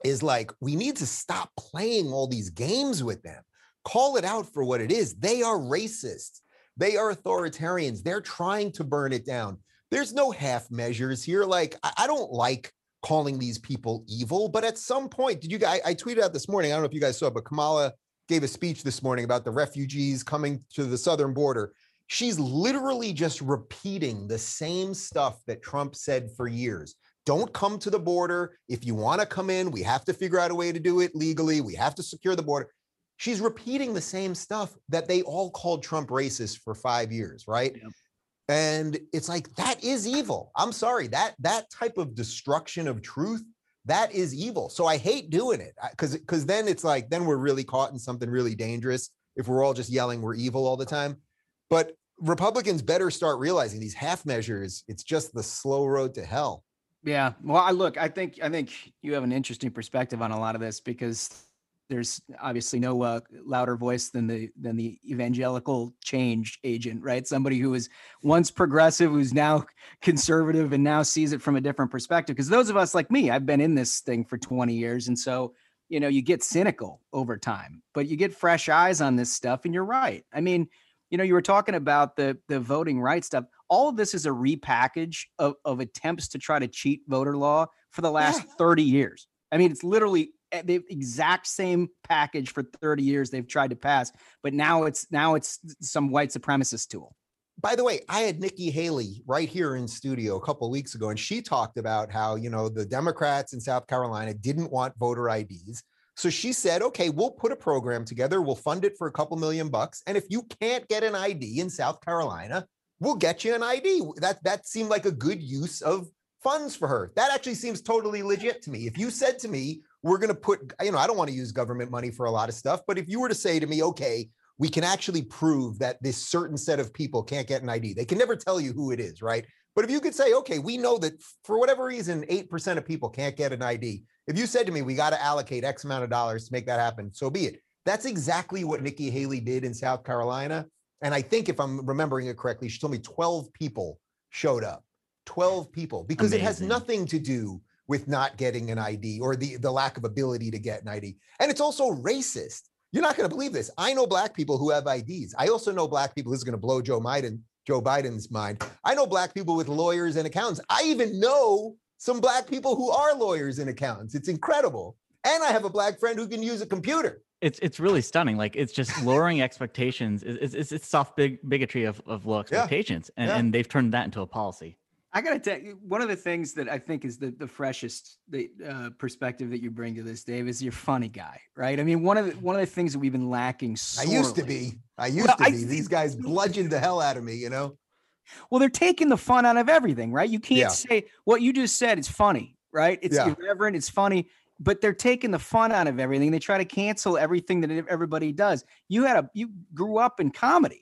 is like, we need to stop playing all these games with them. Call it out for what it is. They are racist. They are authoritarians. They're trying to burn it down. There's no half measures here. Like, I, don't like calling these people evil, but at some point, did you guys? I tweeted out this morning. I don't know if you guys saw, but Kamala gave a speech this morning about the refugees coming to the southern border. She's literally just repeating the same stuff that Trump said for years. Don't come to the border. If you want to come in, we have to figure out a way to do it legally. We have to secure the border. She's repeating the same stuff that they all called Trump racist for five years, right? And it's like that is evil. I'm sorry that that type of destruction of truth that is evil. So I hate doing it because because then it's like then we're really caught in something really dangerous if we're all just yelling we're evil all the time. But Republicans better start realizing these half measures. It's just the slow road to hell. Yeah. Well, I look, I think I think you have an interesting perspective on a lot of this because there's obviously no uh, louder voice than the than the evangelical change agent, right? Somebody who was once progressive, who's now conservative, and now sees it from a different perspective. Because those of us like me, I've been in this thing for 20 years, and so you know you get cynical over time, but you get fresh eyes on this stuff, and you're right. I mean, you know, you were talking about the the voting rights stuff. All of this is a repackage of, of attempts to try to cheat voter law for the last 30 years. I mean, it's literally Eh, the exact same package for 30 years they've tried to pass, but now it's now it's some white supremacist tool. By the way, I had Nikki Haley right here in studio a couple weeks ago, and she talked about how you know the Democrats in South Carolina didn't want voter IDs. So she said, okay, we'll put a program together. We'll fund it for a couple million bucks. And if you can't get an ID in South Carolina, we'll get you an ID. That that seemed like a good use of funds for her. That actually seems totally legit to me. If you said to me, we're going to put, you know, I don't want to use government money for a lot of stuff, but if you were to say to me, okay, we can actually prove that this certain set of people can't get an ID. They can never tell you who it is, right? But if you could say, okay, we know that for whatever reason, 8% of people can't get an ID. If you said to me, we got to allocate X amount of dollars to make that happen, so be it. That's exactly what Nikki Haley did in South Carolina. And I think if I'm remembering it correctly, she told me 12 people showed up. 12 people, because it has nothing to do with not getting an ID or the, the lack of ability to get an ID. And it's also racist. You're not going to believe this. I know black people who have IDs. I also know black people. This is going to blow Joe Biden, Joe Biden's mind. I know black people with lawyers and accountants. I even know some black people who are lawyers and accountants. It's incredible. And I have a black friend who can use a computer. It's it's really stunning. Like it's just lowering expectations. It's it's, it's soft big bigotry of, of low expectations, and Yeah. and they've turned that into a policy. I gotta tell you, one of the things that I think is the the freshest the uh, perspective that you bring to this, Dave, is you're funny guy, right? I mean, one of the one of the things that we've been lacking. I used to be. I used Well, to I- be. These guys bludgeoned the hell out of me, you know? Well, they're taking the fun out of everything, right? You can't Yeah. say what you just said. It's funny, right? It's Yeah. irreverent. It's funny, but they're taking the fun out of everything. They try to cancel everything that everybody does. You had a you grew up in comedy.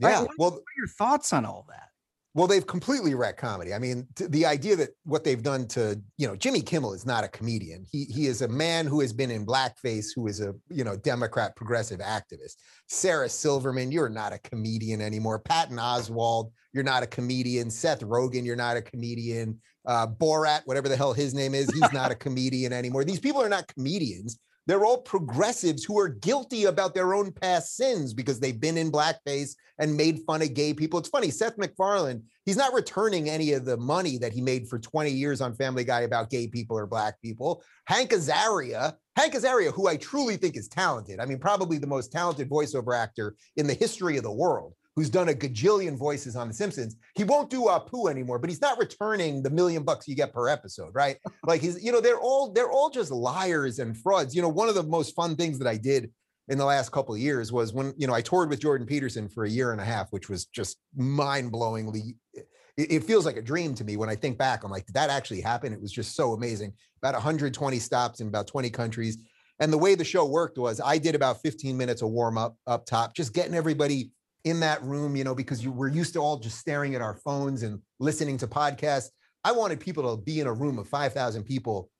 right? Yeah. What- Well, what are your thoughts on all that? Well, they've completely wrecked comedy. I mean, t- the idea that what they've done to, you know, Jimmy Kimmel is not a comedian. He he is a man who has been in blackface, who is a, you know, Democrat progressive activist. Sarah Silverman, you're not a comedian anymore. Patton Oswalt, you're not a comedian. Seth Rogen, you're not a comedian. Uh, Borat, whatever the hell his name is, he's not a comedian anymore. These people are not comedians. They're all progressives who are guilty about their own past sins because they've been in blackface and made fun of gay people. It's funny, Seth MacFarlane, he's not returning any of the money that he made for 20 years on Family Guy about gay people or black people. Hank Azaria, Hank Azaria, who I truly think is talented. I mean, probably the most talented voiceover actor in the history of the world, who's done a gajillion voices on The Simpsons. He won't do ah Apu anymore, but he's not returning the million bucks you get per episode, right? like he's, you know, they're all they're all just liars and frauds. You know, one of the most fun things that I did in the last couple of years was when you know I toured with Jordan Peterson for a year and a half, which was just mind-blowingly. It, it feels like a dream to me when I think back. I'm like, did that actually happen? It was just so amazing. About 120 stops in about 20 countries. And the way the show worked was I did about 15 minutes of warm up up top, just getting everybody in that room, you know, because you we're used to all just staring at our phones and listening to podcasts. I wanted people to be in a room of 5,000 people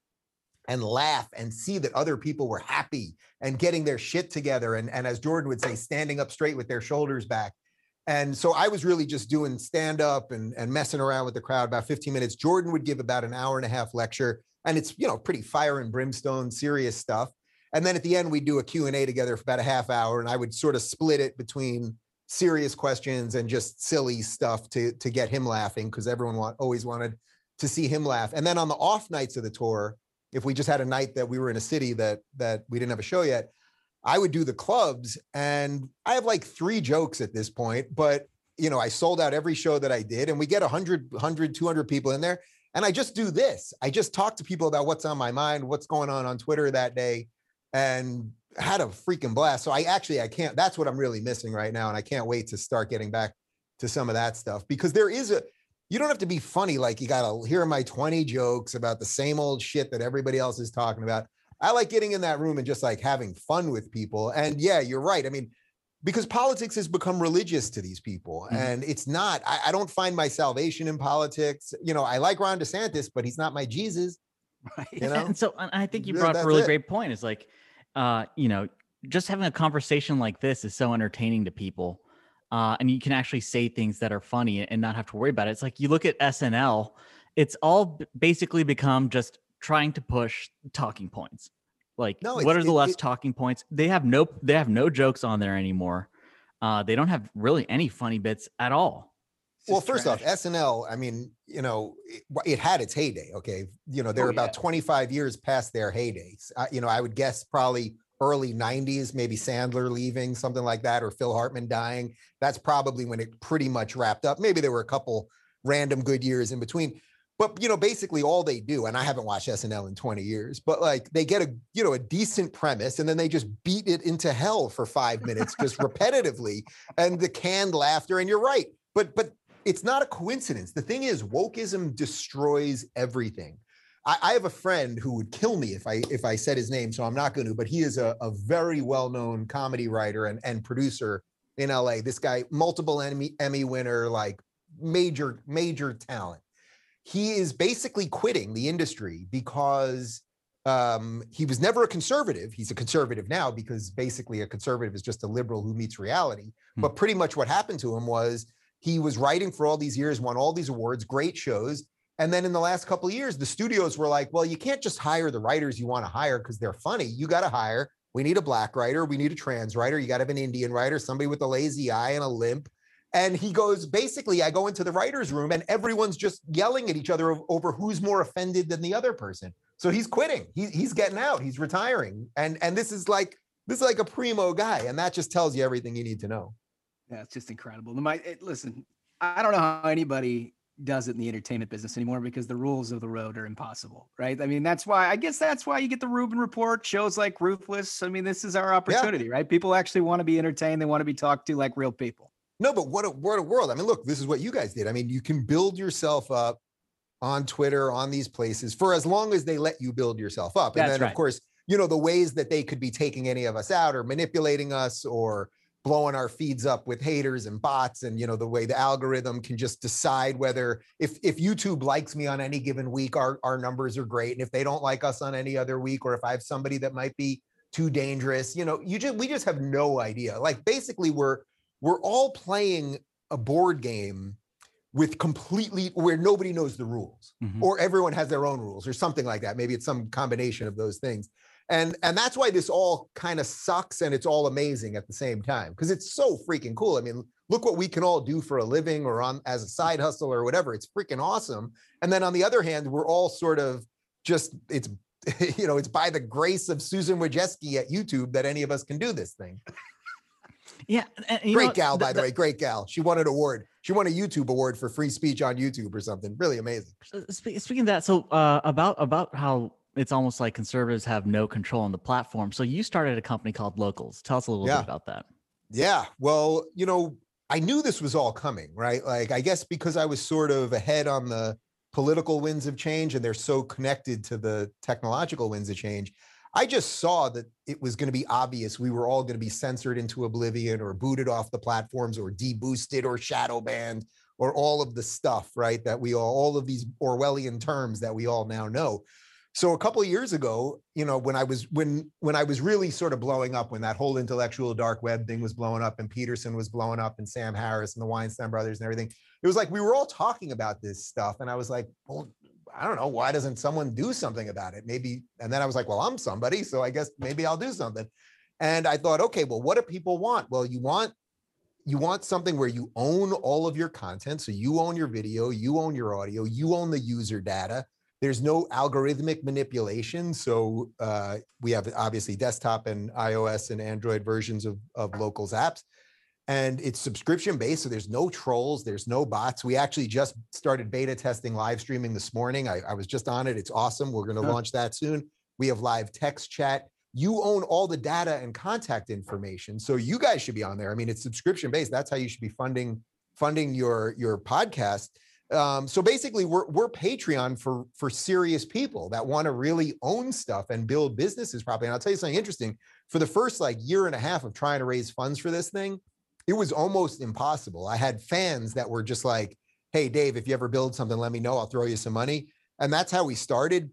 and laugh and see that other people were happy and getting their shit together. And, and as Jordan would say, standing up straight with their shoulders back. And so I was really just doing stand up and, and messing around with the crowd about 15 minutes. Jordan would give about an hour and a half lecture. And it's, you know, pretty fire and brimstone, serious stuff. And then at the end, we'd do a Q&A together for about a half hour. And I would sort of split it between serious questions and just silly stuff to, to get him laughing because everyone want, always wanted to see him laugh. And then on the off nights of the tour, if we just had a night that we were in a city that that we didn't have a show yet, I would do the clubs and I have like three jokes at this point, but you know, I sold out every show that I did and we get 100, 100, 200 people in there. And I just do this. I just talk to people about what's on my mind, what's going on on Twitter that day and had a freaking blast. So I actually, I can't, that's what I'm really missing right now. And I can't wait to start getting back to some of that stuff because there is a, you don't have to be funny. Like you got to hear my 20 jokes about the same old shit that everybody else is talking about. I like getting in that room and just like having fun with people. And yeah, you're right. I mean, because politics has become religious to these people Mhm. and it's not, I, I don't find my salvation in politics. You know, I like Ron DeSantis, but he's not my Jesus. Right. You know? And so and I think you Yeah, brought up a really it. great point. Is like, uh, you know, just having a conversation like this is so entertaining to people. Uh, and you can actually say things that are funny and not have to worry about it. It's like you look at SNL, it's all basically become just trying to push talking points. Like, No, what are the it- less it- talking points? They have no, they have no jokes on there anymore. Uh, they don't have really any funny bits at all. Well, first trash. off, SNL, I mean, you know, it, it had its heyday. Okay. You know, they're Oh, about yeah. 25 years past their heydays. Uh, you know, I would guess probably early 90s, maybe Sandler leaving, something like that, or Phil Hartman dying. That's probably when it pretty much wrapped up. Maybe there were a couple random good years in between. But you know, basically all they do, and I haven't watched SNL in 20 years, but like they get a you know a decent premise and then they just beat it into hell for five minutes just repetitively and the canned laughter. And you're right, but but it's not a coincidence. The thing is, wokeism destroys everything. I, I have a friend who would kill me if I if I said his name, so I'm not going to. But he is a, a very well-known comedy writer and, and producer in LA. This guy, multiple Emmy Emmy winner, like major major talent. He is basically quitting the industry because um, he was never a conservative. He's a conservative now because basically a conservative is just a liberal who meets reality. But pretty much what happened to him was he was writing for all these years, won all these awards, great shows. And then in the last couple of years, the studios were like, well, you can't just hire the writers you want to hire because they're funny. You got to hire, we need a black writer, we need a trans writer, you got to have an Indian writer, somebody with a lazy eye and a limp. And he goes, basically, I go into the writer's room and everyone's just yelling at each other over who's more offended than the other person. So he's quitting. He, he's getting out. He's retiring. And and this is like this is like a primo guy, and that just tells you everything you need to know. Yeah, it's just incredible. My, it, listen, I don't know how anybody does it in the entertainment business anymore because the rules of the road are impossible, right? I mean, that's why I guess that's why you get the Rubin Report shows like Ruthless. I mean, this is our opportunity, right? People actually want to be entertained. They want to be talked to like real people. No, but what a what a world. I mean, look, this is what you guys did. I mean, you can build yourself up on Twitter, on these places for as long as they let you build yourself up. And That's then right. of course, you know, the ways that they could be taking any of us out or manipulating us or blowing our feeds up with haters and bots and you know the way the algorithm can just decide whether if if YouTube likes me on any given week our our numbers are great. And if they don't like us on any other week or if I have somebody that might be too dangerous you know you just we just have no idea. Like basically we're we're all playing a board game with completely where nobody knows the rules Mhm. or everyone has their own rules or something like that. Maybe it's some combination of those things and and that's why this all kind of sucks and it's all amazing at the same time because it's so freaking cool. I mean look what we can all do for a living or on as a side hustle or whatever. It's freaking awesome. And then on the other hand we're all sort of just it's you know it's by the grace of susan wojcicki at youtube that any of us can do this thing. Yeah, and you great know, gal the- by the, the- way great gal. She won an award. She won a youtube award for free speech on youtube or something. Really amazing. Uh, Speaking of that, so uh, about about how it's almost like conservatives have no control on the platform. So you started a company called Locals. Tell us a little Yeah. bit about that. Yeah. Well, you know, I knew this was all coming, right? Like, I guess because I was sort of ahead on the political winds of change and they're so connected to the technological winds of change. I just saw that it was going to be obvious we were all going to be censored into oblivion or booted off the platforms or deboosted or shadow banned or all of the stuff, right? That we all, all of these Orwellian terms that we all now know. So a couple of years ago, you know, when I was when when I was really sort of blowing up, when that whole intellectual dark web thing was blowing up, and Peterson was blowing up, and Sam Harris and the Weinstein brothers and everything, it was like we were all talking about this stuff, and I was like, well, I don't know, why doesn't someone do something about it? Maybe, and then I was like, well, I'm somebody, so I guess maybe I'll do something. And I thought, okay, well, what do people want? Well, you want you want something where you own all of your content, so you own your video, you own your audio, you own the user data there's no algorithmic manipulation. So uh, we have obviously desktop and iOS and Android versions of, of Locals apps. And it's subscription based. So there's no trolls, there's no bots. We actually just started beta testing live streaming this morning. I, I was just on it. It's awesome. We're going to launch that soon. We have live text chat. You own all the data and contact information. So you guys should be on there. I mean, it's subscription based. That's how you should be funding funding your your podcast. Um, so basically, we're we're Patreon for for serious people that want to really own stuff and build businesses properly. And I'll tell you something interesting. For the first like year and a half of trying to raise funds for this thing, it was almost impossible. I had fans that were just like, "Hey, Dave, if you ever build something, let me know. I'll throw you some money." And that's how we started.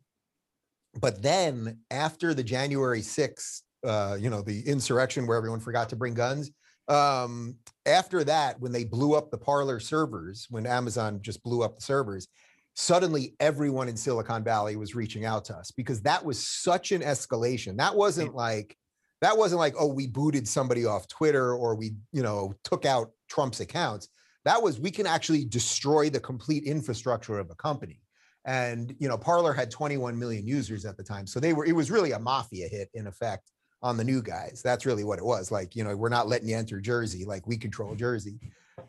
But then after the January 6th, uh, you know, the insurrection where everyone forgot to bring guns, um, after that, when they blew up the Parler servers, when Amazon just blew up the servers, suddenly everyone in Silicon Valley was reaching out to us because that was such an escalation. That wasn't like that wasn't like, oh, we booted somebody off Twitter or we, you know, took out Trump's accounts. That was we can actually destroy the complete infrastructure of a company. And you know, Parler had 21 million users at the time. So they were it was really a mafia hit in effect on the new guys. That's really what it was. Like, you know, we're not letting you enter Jersey, like we control Jersey.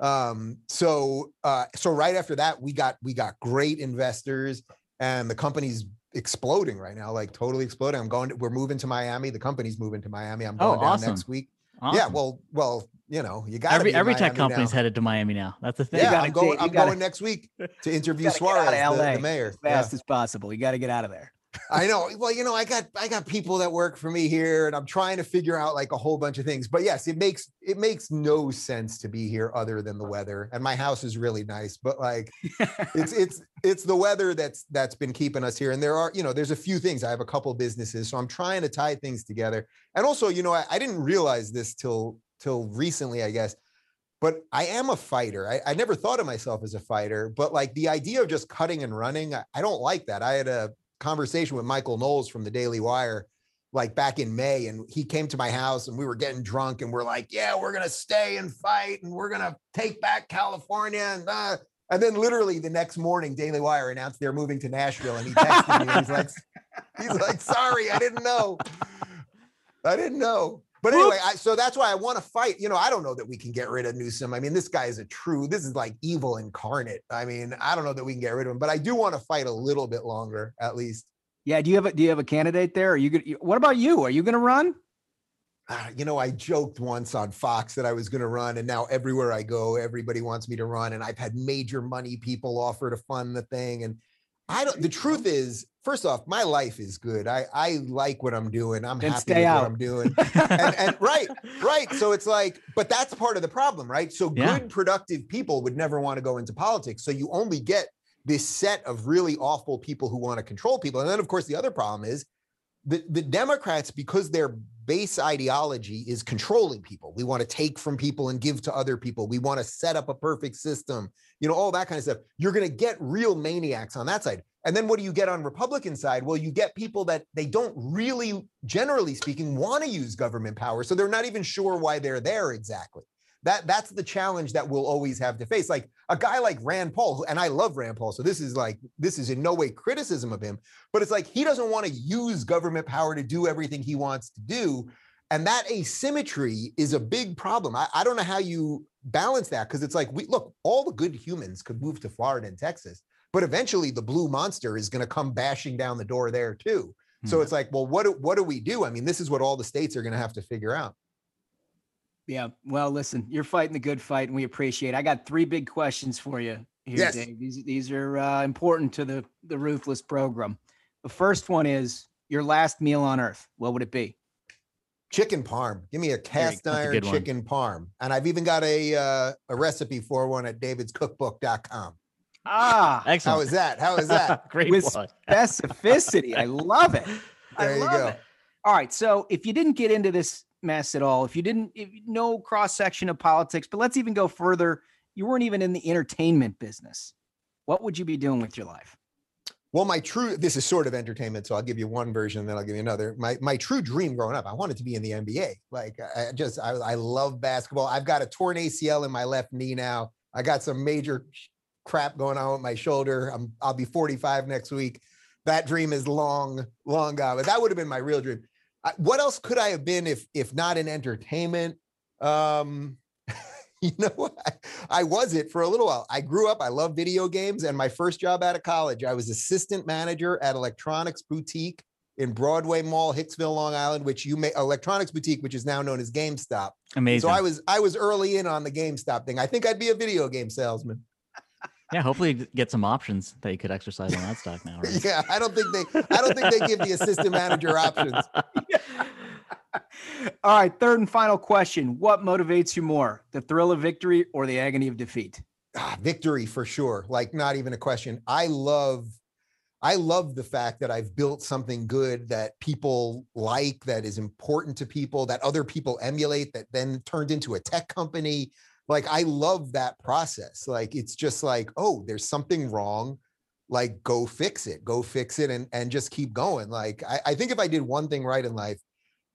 Um, so uh, so right after that, we got we got great investors and the company's exploding right now, like totally exploding. I'm going to, we're moving to Miami. The company's moving to Miami. I'm Oh, going down awesome. next week. Yeah, well, well, you know, you got every every tech company's headed to Miami now. That's the thing. Yeah, gotta I'm going. get- you I'm gotta- going next week to interview Gotta get out Suarez, of the, the mayor. as Yeah. fast as possible. You got to get out of there. I know. Well, you know, I got I got people that work for me here, and I'm trying to figure out like a whole bunch of things. But yes, it makes it makes no sense to be here other than the weather. And my house is really nice, but like it's it's it's the weather that's that's been keeping us here. And there are, you know, there's a few things. I have a couple businesses, so I'm trying to tie things together. And also, you know, I, I didn't realize this till till recently, I guess. But I am a fighter. I, I never thought of myself as a fighter, but like the idea of just cutting and running, I, I don't like that. I had a conversation with Michael Knowles from the Daily Wire like back in May and he came to my house and we were getting drunk and we're like, yeah, we're going to stay and fight and we're going to take back California and uh, and then literally the next morning Daily Wire announced they're moving to Nashville and he texted me and he's like he's like, "Sorry, I didn't know." I didn't know. But anyway, I, so that's why I want to fight. You know, I don't know that we can get rid of Newsom. I mean, this guy is a true. This is like evil incarnate. I mean, I don't know that we can get rid of him, but I do want to fight a little bit longer, at least. Yeah. Do you have a Do you have a candidate there? Are you gonna? What about you? Are you going to run? Ah, you know, I joked once on Fox that I was going to run, and now everywhere I go, everybody wants me to run. And I've had major money people offer to fund the thing. And I don't, the truth is, first off, my life is good. I, I like what I'm doing. I'm happy with out. what I'm doing. and, and right, right. So it's like, but that's part of the problem, right? So Yeah. good, productive people would never want to go into politics. So you only get this set of really awful people who want to control people. And then, of course, the other problem is the, the Democrats, because their base ideology is controlling people, we want to take from people and give to other people. We want to set up a perfect system, you know, all that kind of stuff. You're going to get real maniacs on that side. And then what do you get on Republican side? Well, you get people that they don't really, generally speaking, want to use government power. So they're not even sure why they're there exactly. That that's the challenge that we'll always have to face. Like a guy like Rand Paul, and I love Rand Paul. So this is like this is in no way criticism of him, but it's like he doesn't want to use government power to do everything he wants to do. And that asymmetry is a big problem. I, I don't know how you balance that because it's like we look, all the good humans could move to Florida and Texas, but eventually the blue monster is going to come bashing down the door there too. So Hmm. it's like, well, what do, what do we do? I mean, this is what all the states are going to have to figure out. Yeah. Well, listen, you're fighting the good fight, and we appreciate. it. I got three big questions for you here, Yes. Dave. These these are uh, important to the the ruthless program. The first one is your last meal on Earth. What would it be? Chicken parm. Give me a cast That's a iron one. chicken parm. And I've even got a uh, a recipe for one at davidscookbook.com. Ah, Excellent. How is that? How is that? Great with plug. specificity. I love it. I There you go. it. All right. So if you didn't get into this mess at all, if you didn't, if no cross section of politics, but let's even go further, you weren't even in the entertainment business. What would you be doing with your life? Well, my true this is sort of entertainment, so I'll give you one version, and then I'll give you another. My my true dream growing up, I wanted to be in the NBA. Like I just I, I love basketball. I've got a torn ACL in my left knee now. I got some major crap going on with my shoulder. I'm I'll be 45 next week. That dream is long, long gone. But that would have been my real dream. I, what else could I have been if if not in entertainment? Um, you know? I, I was it for a little while. I grew up, I love video games, and my first job out of college, I was assistant manager at Electronics Boutique in Broadway Mall, Hicksville, Long Island, which you may Electronics Boutique, which is now known as GameStop. Amazing. So I was I was early in on the GameStop thing. I think I'd be a video game salesman. yeah, hopefully you get some options that you could exercise on that stock now. Right? Yeah, I don't think they I don't think they give the assistant manager options. All right. Third and final question What motivates you more, the thrill of victory or the agony of defeat? ah, victory for sure. Like not even a question. I love I love the fact that I've built something good that people like, that is important to people, that other people emulate, that then turned into a tech company. Like I love that process. Like it's just like, oh, there's something wrong. Like go fix it, go fix it and and just keep going. Like I, I think if I did one thing right in life,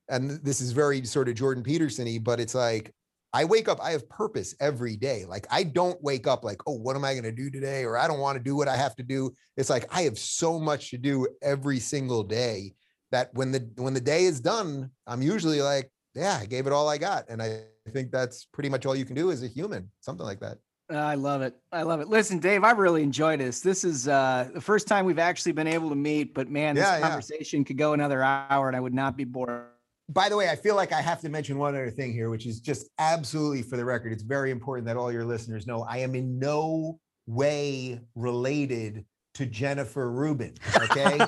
and this is very sort of Jordan Peterson-y, but it's like I wake up, I have purpose every day. Like I don't wake up like, oh, what am I going to do today? Or I don't want to do what I have to do. It's like I have so much to do every single day that when the when the day is done, I'm usually like, yeah, I gave it all I got. And I think that's pretty much all you can do as a human, something like that. I love it. I love it. Listen, Dave, I really enjoyed this. This is uh, the first time we've actually been able to meet, but man, this Yeah, yeah. conversation could go another hour and I would not be bored. By the way, I feel like I have to mention one other thing here, which is just absolutely for the record. It's very important that all your listeners know I am in no way related to Jennifer Rubin. Okay.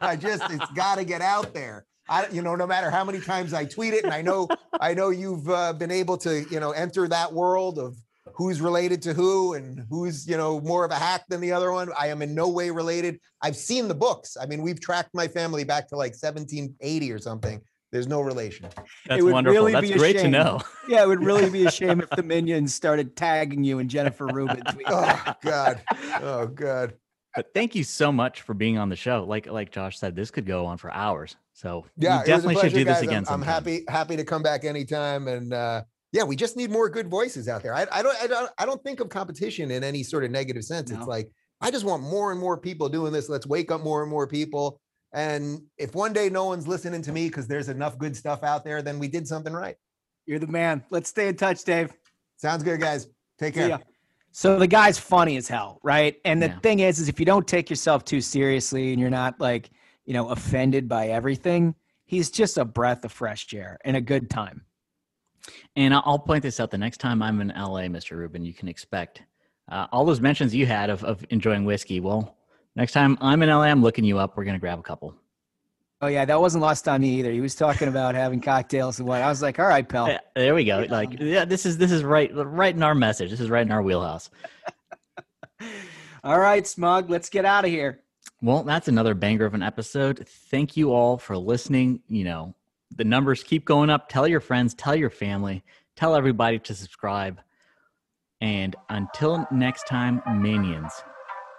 I just, it's got to get out there. I, you know, no matter how many times I tweet it, and I know, I know you've uh, been able to, you know, enter that world of who's related to who and who's, you know, more of a hack than the other one. I am in no way related. I've seen the books. I mean, we've tracked my family back to like 1780 or something. There's no relation. That's wonderful. That's be a great to know. Yeah, it would really be a shame if the minions started tagging you and Jennifer Rubin. Oh God. Oh God. But thank you so much for being on the show. Like like Josh said, this could go on for hours. So Yeah, we definitely it was a should do pleasure, this again. I'm, I'm happy happy to come back anytime, and uh, yeah, we just need more good voices out there. I, I don't I don't I don't think of competition in any sort of negative sense. It's like I just want more and more people doing this. Let's wake up more and more people. And if one day no one's listening to me because there's enough good stuff out there, then we did something right. You're the man. Let's stay in touch, Dave. Sounds good, guys. Take care. So the guy's funny as hell, right? And the Yeah. thing is, is if you don't take yourself too seriously and you're not like, you know, offended by everything, he's just a breath of fresh air and a good time. And I'll point this out the next time I'm in LA, Mr. Rubin, you can expect uh, all those mentions you had of, of enjoying whiskey. Well, next time I'm in LA, I'm looking you up. We're going to grab a couple. Oh yeah, that wasn't lost on me either. He was talking about having cocktails and what. I was like, all right, pal. Yeah, there we go. Like, yeah, this is this is right right in our message. This is right in our wheelhouse. All right, Smug, let's get out of here. Well, that's another banger of an episode. Thank you all for listening. You know, the numbers keep going up. Tell your friends, tell your family, tell everybody to subscribe. And until next time, minions,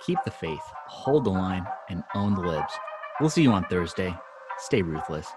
keep the faith, hold the line, and own the libs. We'll see you on Thursday. Stay ruthless.